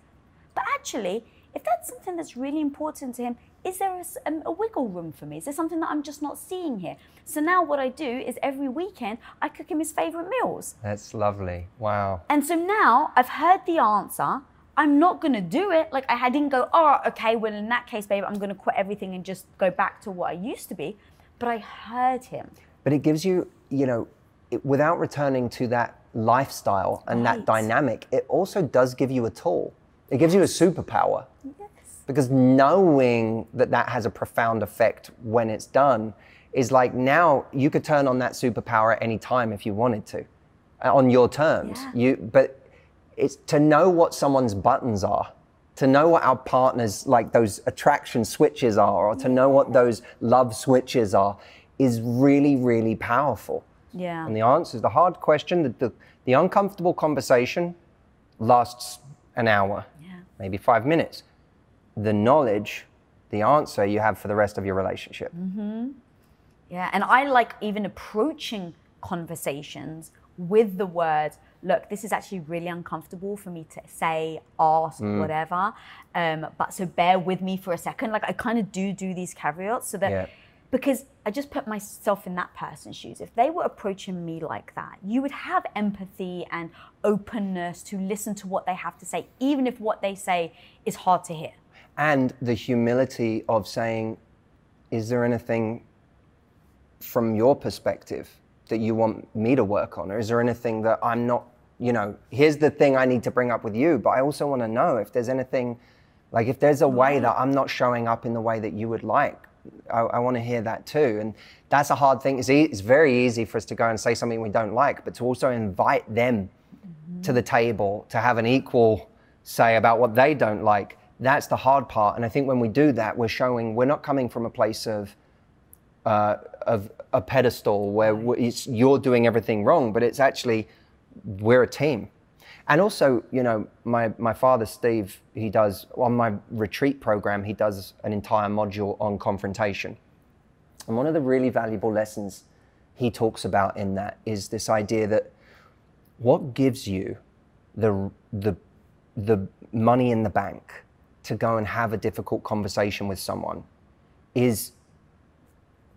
But actually, if that's something that's really important to him, is there a, um, a wiggle room for me? Is there something that I'm just not seeing here? So now what I do is every weekend I cook him his favorite meals. That's lovely. Wow. And so now I've heard the answer. I'm not gonna do it. Like I didn't go, oh, okay, well in that case, babe, I'm gonna quit everything and just go back to what I used to be. But I heard him. But it gives you, you know, it, without returning to that lifestyle and Right. that dynamic, it also does give you a tool. It gives you a superpower. Yes. Because knowing that that has a profound effect when it's done is like now you could turn on that superpower at any time if you wanted to, uh, on your terms. Yeah. You, but It's to know what someone's buttons are, to know what our partners, like those attraction switches are, or to know what those love switches are, is really, really powerful. Yeah. And the answer is the hard question, the, the, the uncomfortable conversation lasts an hour, Yeah. maybe five minutes. The knowledge, the answer you have for the rest of your relationship. Mhm. Yeah, and I like even approaching conversations with the words, look, this is actually really uncomfortable for me to say, ask, Mm. whatever. Um, but so bear with me for a second. Like I kind of do do these caveats so that Yeah. because I just put myself in that person's shoes. If they were approaching me like that, you would have empathy and openness to listen to what they have to say, even if what they say is hard to hear. and the humility of saying, is there anything from your perspective that you want me to work on? Or is there anything that I'm not, you know, here's the thing I need to bring up with you, but I also want to know if there's anything, like if there's a way that I'm not showing up in the way that you would like. I, I want to hear that too. And that's a hard thing. It's, e- it's very easy for us to go and say something we don't like, but to also invite them to the table to have an equal say about what they don't like. That's the hard part. And I think when we do that, we're showing we're not coming from a place of uh, of a pedestal where it's, you're doing everything wrong, but it's actually we're a team. And also, you know, my, my father, Steve, he does, on my retreat program, he does an entire module on confrontation. And one of the really valuable lessons he talks about in that is this idea that what gives you the, the, the money in the bank to go and have a difficult conversation with someone is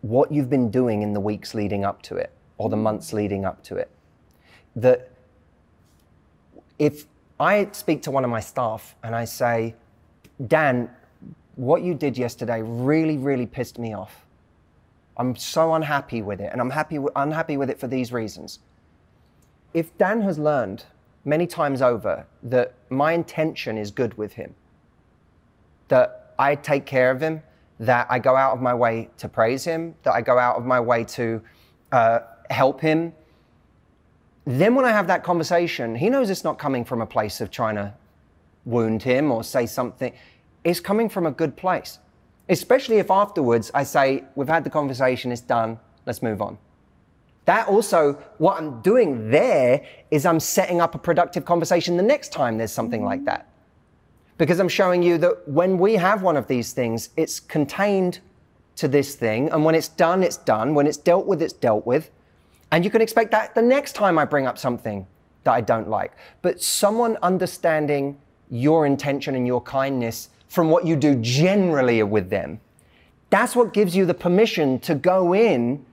what you've been doing in the weeks leading up to it or the months leading up to it. That if I speak to one of my staff and I say, Dan, what you did yesterday really, really pissed me off. I'm so unhappy with it, and I'm happy unhappy with it for these reasons. If Dan has learned many times over that my intention is good with him, that I take care of him, that I go out of my way to praise him, that I go out of my way to uh, help him, then when I have that conversation, he knows it's not coming from a place of trying to wound him or say something. It's coming from a good place. Especially if afterwards I say, We've had the conversation, it's done, let's move on. That also, what I'm doing there is I'm setting up a productive conversation the next time there's something like that. Because I'm showing you that when we have one of these things, it's contained to this thing. And when it's done, it's done. When it's dealt with, it's dealt with. And you can expect that the next time I bring up something that I don't like. But someone understanding your intention and your kindness from what you do generally with them, that's what gives you the permission to go in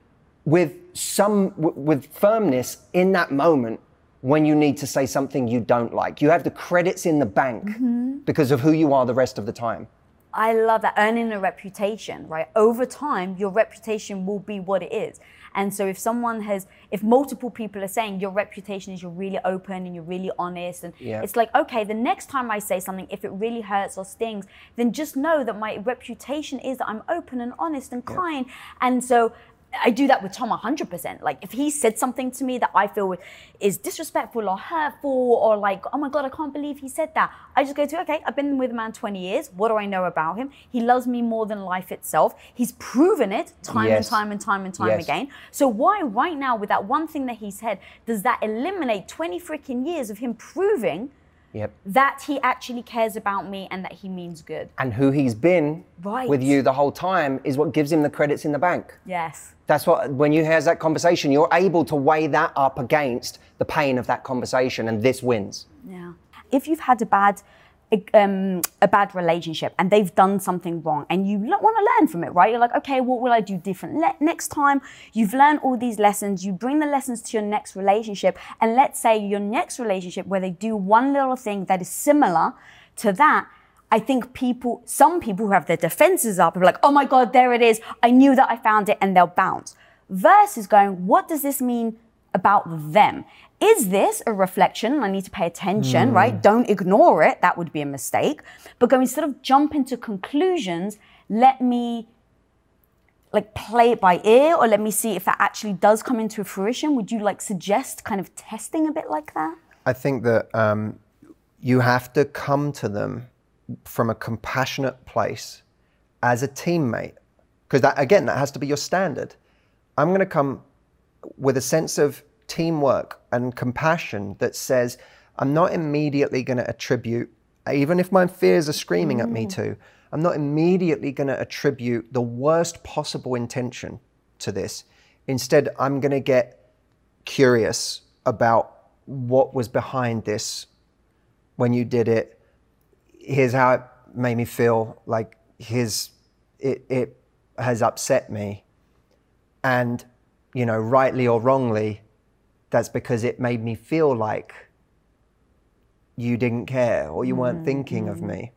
with some with firmness in that moment when you need to say something you don't like. You have the credits in the bank mm-hmm. because of who you are the rest of the time. I love that earning a reputation, right? Over time, your reputation will be what it is. And so if someone has, if multiple people are saying your reputation is you're really open and you're really honest, and Yeah. it's like, okay, the next time I say something, if it really hurts or stings, then just know that my reputation is that I'm open and honest and kind. And so I do that with Tom 100%. Like if he said something to me that I feel is disrespectful or hurtful or like, oh my God, I can't believe he said that. I just go to, okay, I've been with a man 20 years. What do I know about him? He loves me more than life itself. He's proven it time Yes. and time and time and time Yes. again. So why right now with that one thing that he said, does that eliminate 20 freaking years of him proving Yep. that he actually cares about me and that he means good? And who he's been Right. with you the whole time is what gives him the credits in the bank. Yes. That's what, when you hear that conversation, you're able to weigh that up against the pain of that conversation, and this wins. Yeah. If you've had a bad um, a bad relationship and they've done something wrong and you want to learn from it, right? You're like, okay, what will I do different Le- next time? You've learned all these lessons. You bring the lessons to your next relationship, and let's say your next relationship where they do one little thing that is similar to that. I think people, some people who have their defenses up, are like, oh my God, there it is. I knew that I found it, and they'll bounce. Versus going, what does this mean about them? Is this a reflection? I need to pay attention, right? Don't ignore it. That would be a mistake. But go instead of jump into conclusions, let me like play it by ear or let me see if that actually does come into fruition. Would you like suggest kind of testing a bit like that? I think that um, you have to come to them from a compassionate place as a teammate. Because that, again, that has to be your standard. I'm going to come with a sense of teamwork and compassion that says, I'm not immediately going to attribute, even if my fears are screaming at me mm. too, I'm not immediately going to attribute the worst possible intention to this. Instead, I'm going to get curious about what was behind this when you did it. Here's how it made me feel. Like, here's, it, it has upset me. And, you know, rightly or wrongly, that's because it made me feel like you didn't care or you weren't thinking of mm-hmm. me.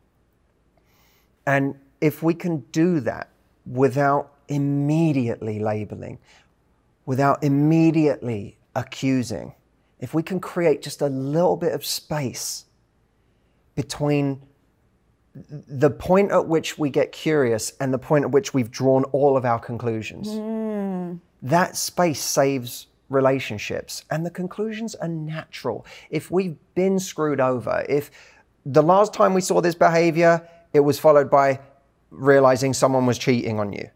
And if we can do that without immediately labeling, without immediately accusing, if we can create just a little bit of space between the point at which we get curious and the point at which we've drawn all of our conclusions, hmm. that space saves relationships. And the conclusions are natural. If we've been screwed over, if the last time we saw this behavior, it was followed by realizing someone was cheating on you,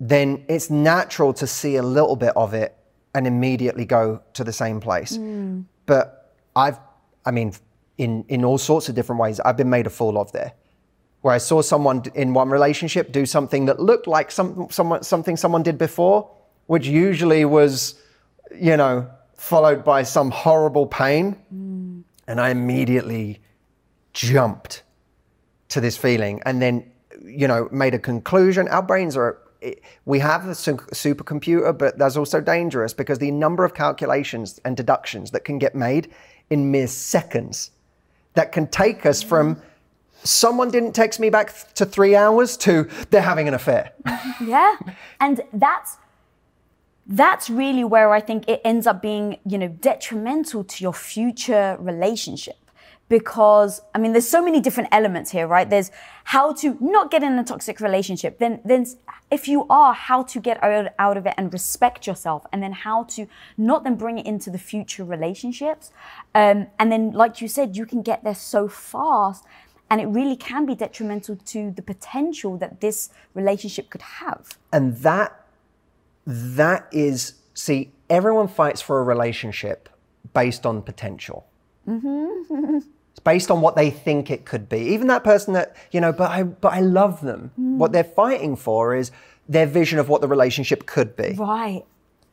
then it's natural to see a little bit of it and immediately go to the same place. Hmm. But I've, I mean, in, in all sorts of different ways, I've been made a fool of there. Where I saw someone in one relationship do something that looked like some, someone, something someone did before, which usually was, you know, followed by some horrible pain. Mm. And I immediately jumped to this feeling and then, you know, made a conclusion. Our brains are, we have a supercomputer, but that's also dangerous because the number of calculations and deductions that can get made in mere seconds that can take us from someone didn't text me back th- to three hours to they're having an affair. Yeah. And that's that's really where I think it ends up being, you know, detrimental to your future relationship. Because I mean, there's so many different elements here, right? There's how to not get in a toxic relationship. Then, then if you are, how to get out, out of it and respect yourself, and then how to not then bring it into the future relationships. Um, and then, like you said, you can get there so fast, and it really can be detrimental to the potential that this relationship could have. And that that is see, everyone fights for a relationship based on potential. It's based on what they think it could be. Even that person that, you know, but I but I love them. What they're fighting for is their vision of what the relationship could be. Right.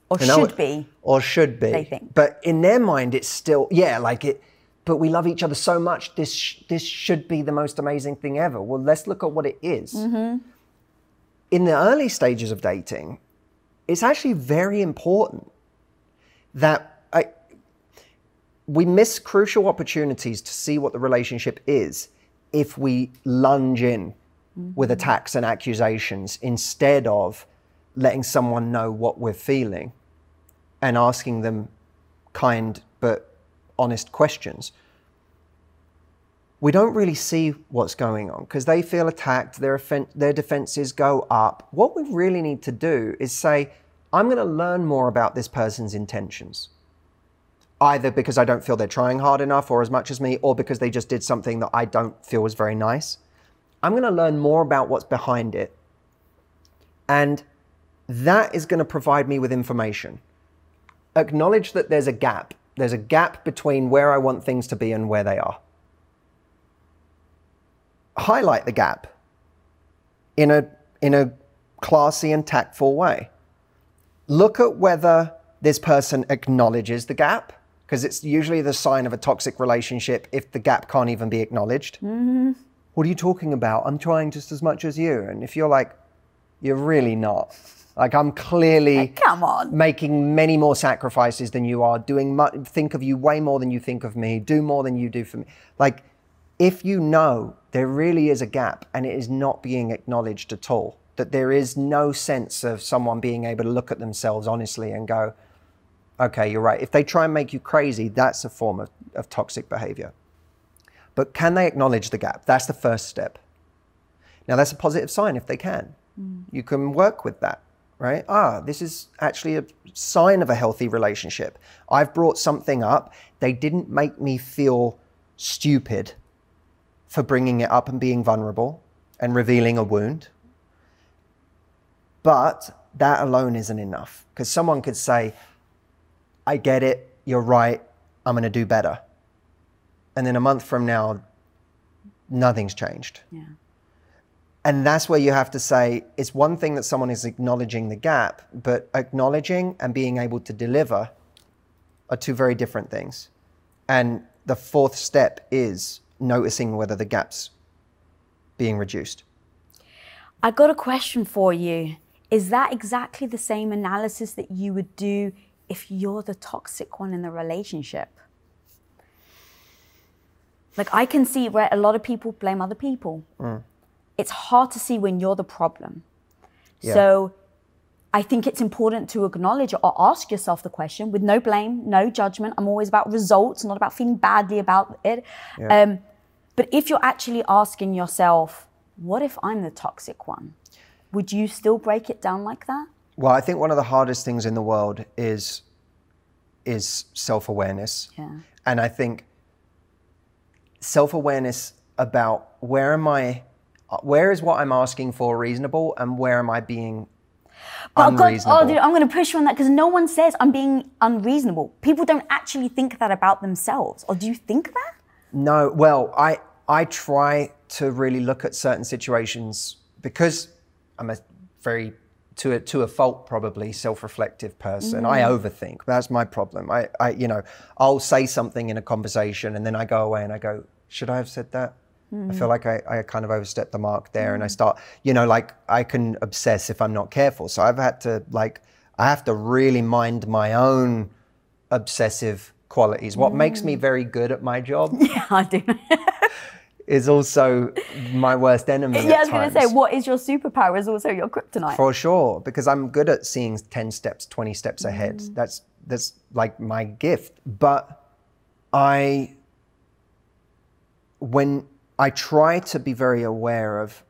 Or You know, should be. Or should be. They think. But in their mind, it's still, yeah, like it, but we love each other so much, this, sh- this should be the most amazing thing ever. Well, let's look at what it is. Mm-hmm. In the early stages of dating, it's actually very important that we miss crucial opportunities to see what the relationship is if we lunge in with mm-hmm. attacks and accusations instead of letting someone know what we're feeling and asking them kind but honest questions. We don't really see what's going on because they feel attacked, their, their defenses go up. What we really need to do is say, I'm going to learn more about this person's intentions. Either because I don't feel they're trying hard enough or as much as me, or because they just did something that I don't feel was very nice. I'm going to learn more about what's behind it. And that is going to provide me with information. Acknowledge that there's a gap. There's a gap between where I want things to be and where they are. Highlight the gap in a, in a classy and tactful way. Look at whether this person acknowledges the gap, because it's usually the sign of a toxic relationship if the gap can't even be acknowledged. Mm-hmm. What are you talking about? I'm trying just as much as you. And if you're like, you're really not. Like I'm clearly Come on. making many more sacrifices than you are, doing mu- think of you way more than you think of me, do more than you do for me. Like if you know there really is a gap and it is not being acknowledged at all, that there is no sense of someone being able to look at themselves honestly and go, okay, you're right. If they try and make you crazy, that's a form of, of toxic behavior. But can they acknowledge the gap? That's the first step. Now, that's a positive sign if they can. You can work with that, right? Ah, this is actually a sign of a healthy relationship. I've brought something up. They didn't make me feel stupid for bringing it up and being vulnerable and revealing a wound. But that alone isn't enough because someone could say, I get it, you're right, I'm going to do better. And then a month from now, nothing's changed. Yeah. And that's where you have to say it's one thing that someone is acknowledging the gap, but acknowledging and being able to deliver are two very different things. And the fourth step is noticing whether the gap's being reduced. I got a question for you. Is that exactly the same analysis that you would do if you're the toxic one in the relationship? Like, I can see where a lot of people blame other people. It's hard to see when you're the problem. Yeah. So, I think it's important to acknowledge or ask yourself the question with no blame, no judgment. I'm always about results, not about feeling badly about it. Yeah. Um, but if you're actually asking yourself, what if I'm the toxic one? Would you still break it down like that? Well, I think one of the hardest things in the world is is self-awareness. Yeah. And I think self-awareness about where am I where is what I'm asking for reasonable and where am I being But God, unreasonable? oh, dude, I'm going to push you on that because no one says I'm being unreasonable. People don't actually think that about themselves. Or do you think that? No, well, I I try to really look at certain situations because I'm a very to a to a fault probably self-reflective person. I mm. overthink. That's my problem. I, I you know I'll say something in a conversation and then I go away and I go, should I have said that? I feel mm. like I, I kind of overstepped the mark there and I mm. start, you know, like I can obsess if I'm not careful. So I've had to like I have to really mind my own obsessive qualities. What makes me very good at my job Yeah, I do. is also my worst enemy. yeah, I was going to say, what is your superpower is also your kryptonite. For sure, because I'm good at seeing 10 steps, 20 steps ahead. Mm. That's that's like my gift. But I when I try to be very aware of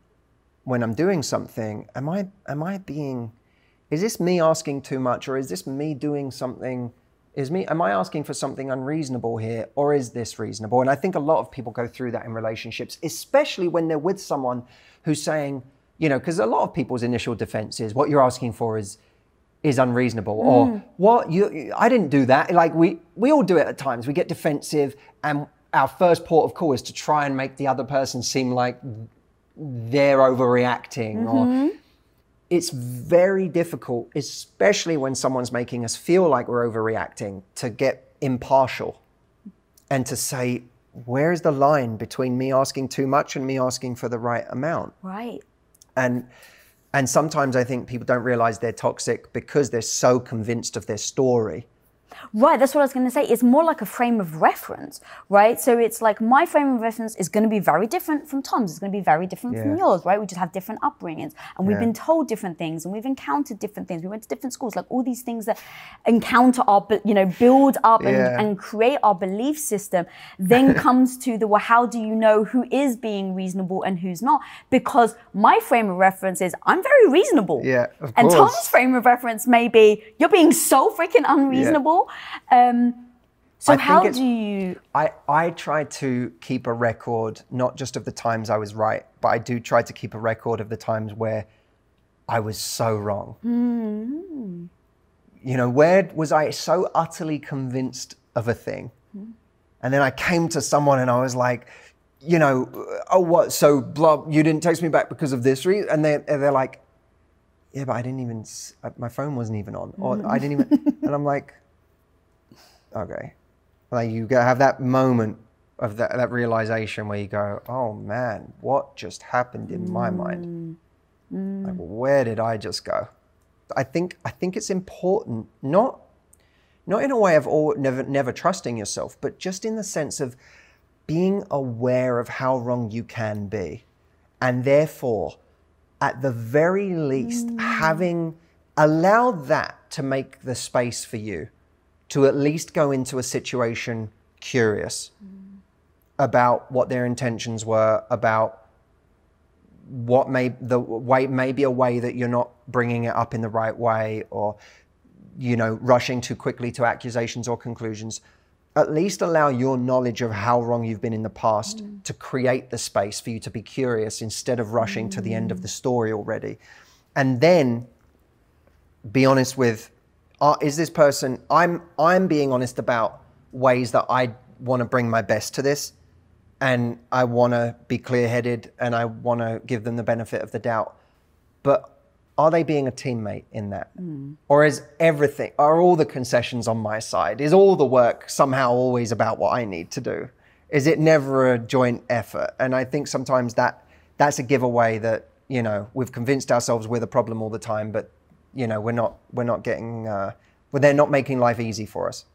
when I'm doing something, am I am I being is this me asking too much or is this me doing something is me am I asking for something unreasonable here or is this reasonable? And I think a lot of people go through that in relationships, especially when they're with someone who's saying, you know, because a lot of people's initial defense is what you're asking for is is unreasonable or mm. what you you- I didn't do that. Like we we all do it at times. We get defensive and our first port of call is to try and make the other person seem like they're overreacting or mm-hmm. It's very difficult, especially when someone's making us feel like we're overreacting, to get impartial and to say, where's the line between me asking too much and me asking for the right amount? right. And and sometimes I think people don't realize they're toxic because they're so convinced of their story. Right, that's what I was going to say. It's more like a frame of reference, right? So it's like my frame of reference is going to be very different from Tom's. It's going to be very different from yours, right? We just have different upbringings, and we've Yeah. been told different things, and we've encountered different things. We went to different schools, like all these things that encounter our, you know, build up and, Yeah. and create our belief system. Then comes to the well, how do you know who is being reasonable and who's not? Because my frame of reference is I'm very reasonable, Yeah, of and course. Tom's frame of reference may be you're being so freaking unreasonable. Um, so I how do you? I, I try to keep a record, not just of the times I was right, but I do try to keep a record of the times where I was so wrong. You know, where was I so utterly convinced of a thing? And then I came to someone and I was like, you know, oh, what? So, blah, you didn't text me back because of this reason? And they're, they're like, yeah, but I didn't even, uh, my phone wasn't even on. Or I didn't even, and I'm like, okay. Like you have that moment of that, that realization where you go, oh man, what just happened in my mind? Mm. Like, where did I just go? I think I think it's important, not not in a way of all, never never trusting yourself, but just in the sense of being aware of how wrong you can be, and therefore, at the very least, mm. having allowed that to make the space for you to at least go into a situation curious about what their intentions were, about what may the way maybe a way that you're not bringing it up in the right way, or you know rushing too quickly to accusations or conclusions. at least allow your knowledge of how wrong you've been in the past mm. to create the space for you to be curious instead of rushing to the end of mm. the story already. And then be honest with uh, is this person I'm I'm being honest about ways that I want to bring my best to this and I want to be clear-headed and I want to give them the benefit of the doubt. But are they being a teammate in that? Or is everything, are all the concessions on my side? Is all the work somehow always about what I need to do? Is it never a joint effort? And I think sometimes that that's a giveaway that, you know, we've convinced ourselves we're the problem all the time, but, you know, we're not, we're not getting, uh, well, they're not making life easy for us.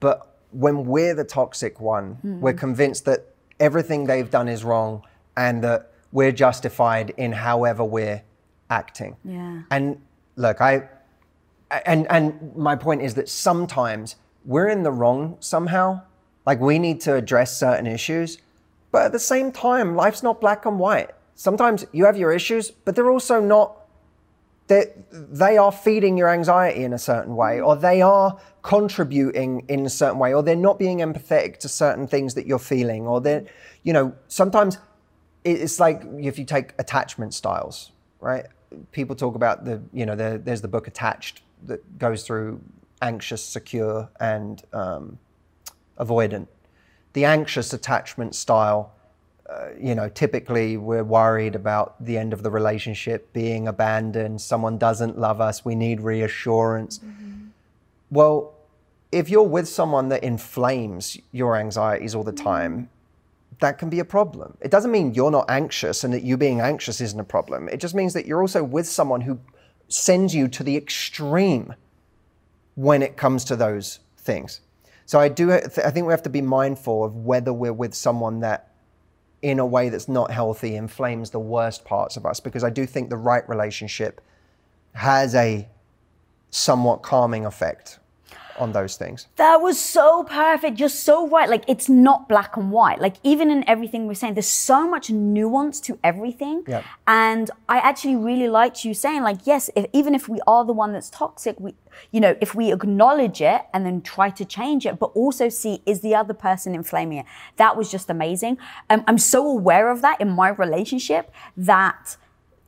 But when we're the toxic one, we're convinced that everything they've done is wrong and that we're justified in however we're acting. Yeah. And look, I and and my point is that sometimes we're in the wrong somehow. Like we need to address certain issues, but at the same time, life's not black and white. Sometimes you have your issues, but they're also not they are feeding your anxiety in a certain way or they are contributing in a certain way or they're not being empathetic to certain things that you're feeling or they're you know sometimes it's like if you take attachment styles right? People talk about the you know the, there's the book attached that goes through anxious secure and um, avoidant. The anxious attachment style uh, you know, typically we're worried about the end of the relationship, being abandoned, someone doesn't love us, we need reassurance. Well, if you're with someone that inflames your anxieties all the time, that can be a problem. It doesn't mean you're not anxious and that you being anxious isn't a problem. It just means that you're also with someone who sends you to the extreme when it comes to those things. So I do. I think we have to be mindful of whether we're with someone that, in a way that's not healthy, inflames the worst parts of us. Because I do think the right relationship has a somewhat calming effect on those things. That was so perfect. You're so right. Like it's not black and white. Like even in everything we're saying, there's so much nuance to everything. Yep. And I actually really liked you saying, like, yes, if, even if we are the one that's toxic, we, you know, if we acknowledge it and then try to change it, but also see is the other person inflaming it. That was just amazing. Um, I'm so aware of that in my relationship that.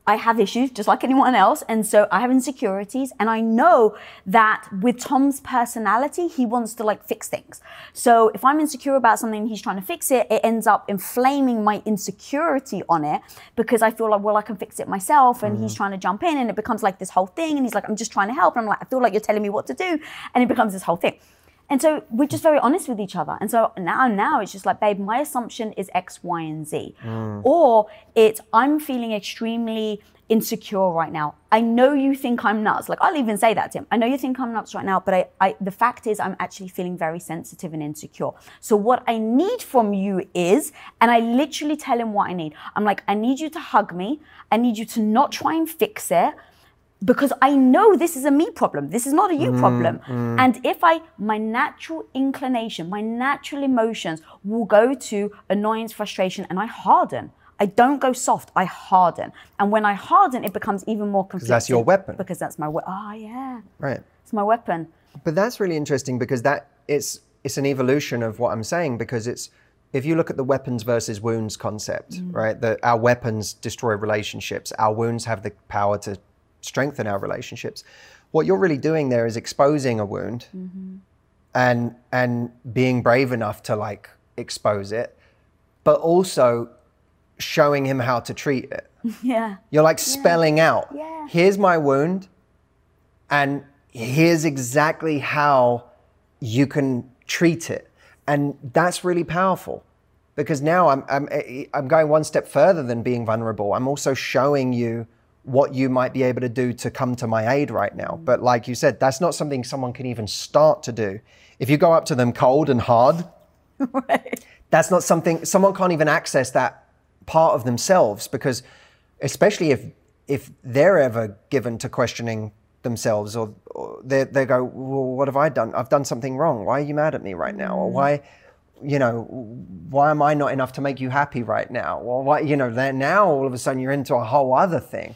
I have issues just like anyone else. And so I have insecurities. And I know that with Tom's personality, he wants to like fix things. So if I'm insecure about something, he's trying to fix it, it ends up inflaming my insecurity on it because I feel like, well, I can fix it myself. And he's mm-hmm. trying to jump in and it becomes like this whole thing. And he's like, I'm just trying to help. And I'm like, I feel like you're telling me what to do. And it becomes this whole thing. And so we're just very honest with each other. And so now, now it's just like, babe, my assumption is X, Y, and Z. Mm. Or it's I'm feeling extremely insecure right now. I know you think I'm nuts. Like I'll even say that to him. I know you think I'm nuts right now, but I, I the fact is I'm actually feeling very sensitive and insecure. So what I need from you is, and I literally tell him what I need. I'm like, I need you to hug me. I need you to not try and fix it because I know this is a me problem. This is not a you mm, problem. Mm. And if I, my natural inclination, my natural emotions will go to annoyance, frustration, and I harden. I don't go soft, I harden. And when I harden, it becomes even more conflicting. that's your weapon. Because that's my weapon. Oh, yeah. Right. It's my weapon. But that's really interesting because that it's it's an evolution of what I'm saying because it's if you look at the weapons versus wounds concept, mm. right? That our weapons destroy relationships, our wounds have the power to strengthen our relationships. What you're really doing there is exposing a wound mm-hmm. and and being brave enough to like expose it, but also showing him how to treat it. Yeah. You're like spelling out. Yeah. Here's my wound, and here's exactly how you can treat it, and that's really powerful, because now I'm I'm eh, I'm going one step further than being vulnerable. I'm also showing you what you might be able to do to come to my aid right now. Mm. But like you said, that's not something someone can even start to do. If you go up to them cold and hard, that's not something someone can't even access that part of themselves because especially if if they're ever given to questioning themselves or, or they, they go well what have i done? I've done something wrong. Why are you mad at me right now? Or mm. why you know why am i not enough to make you happy right now? Or why you know then now all of a sudden you're into a whole other thing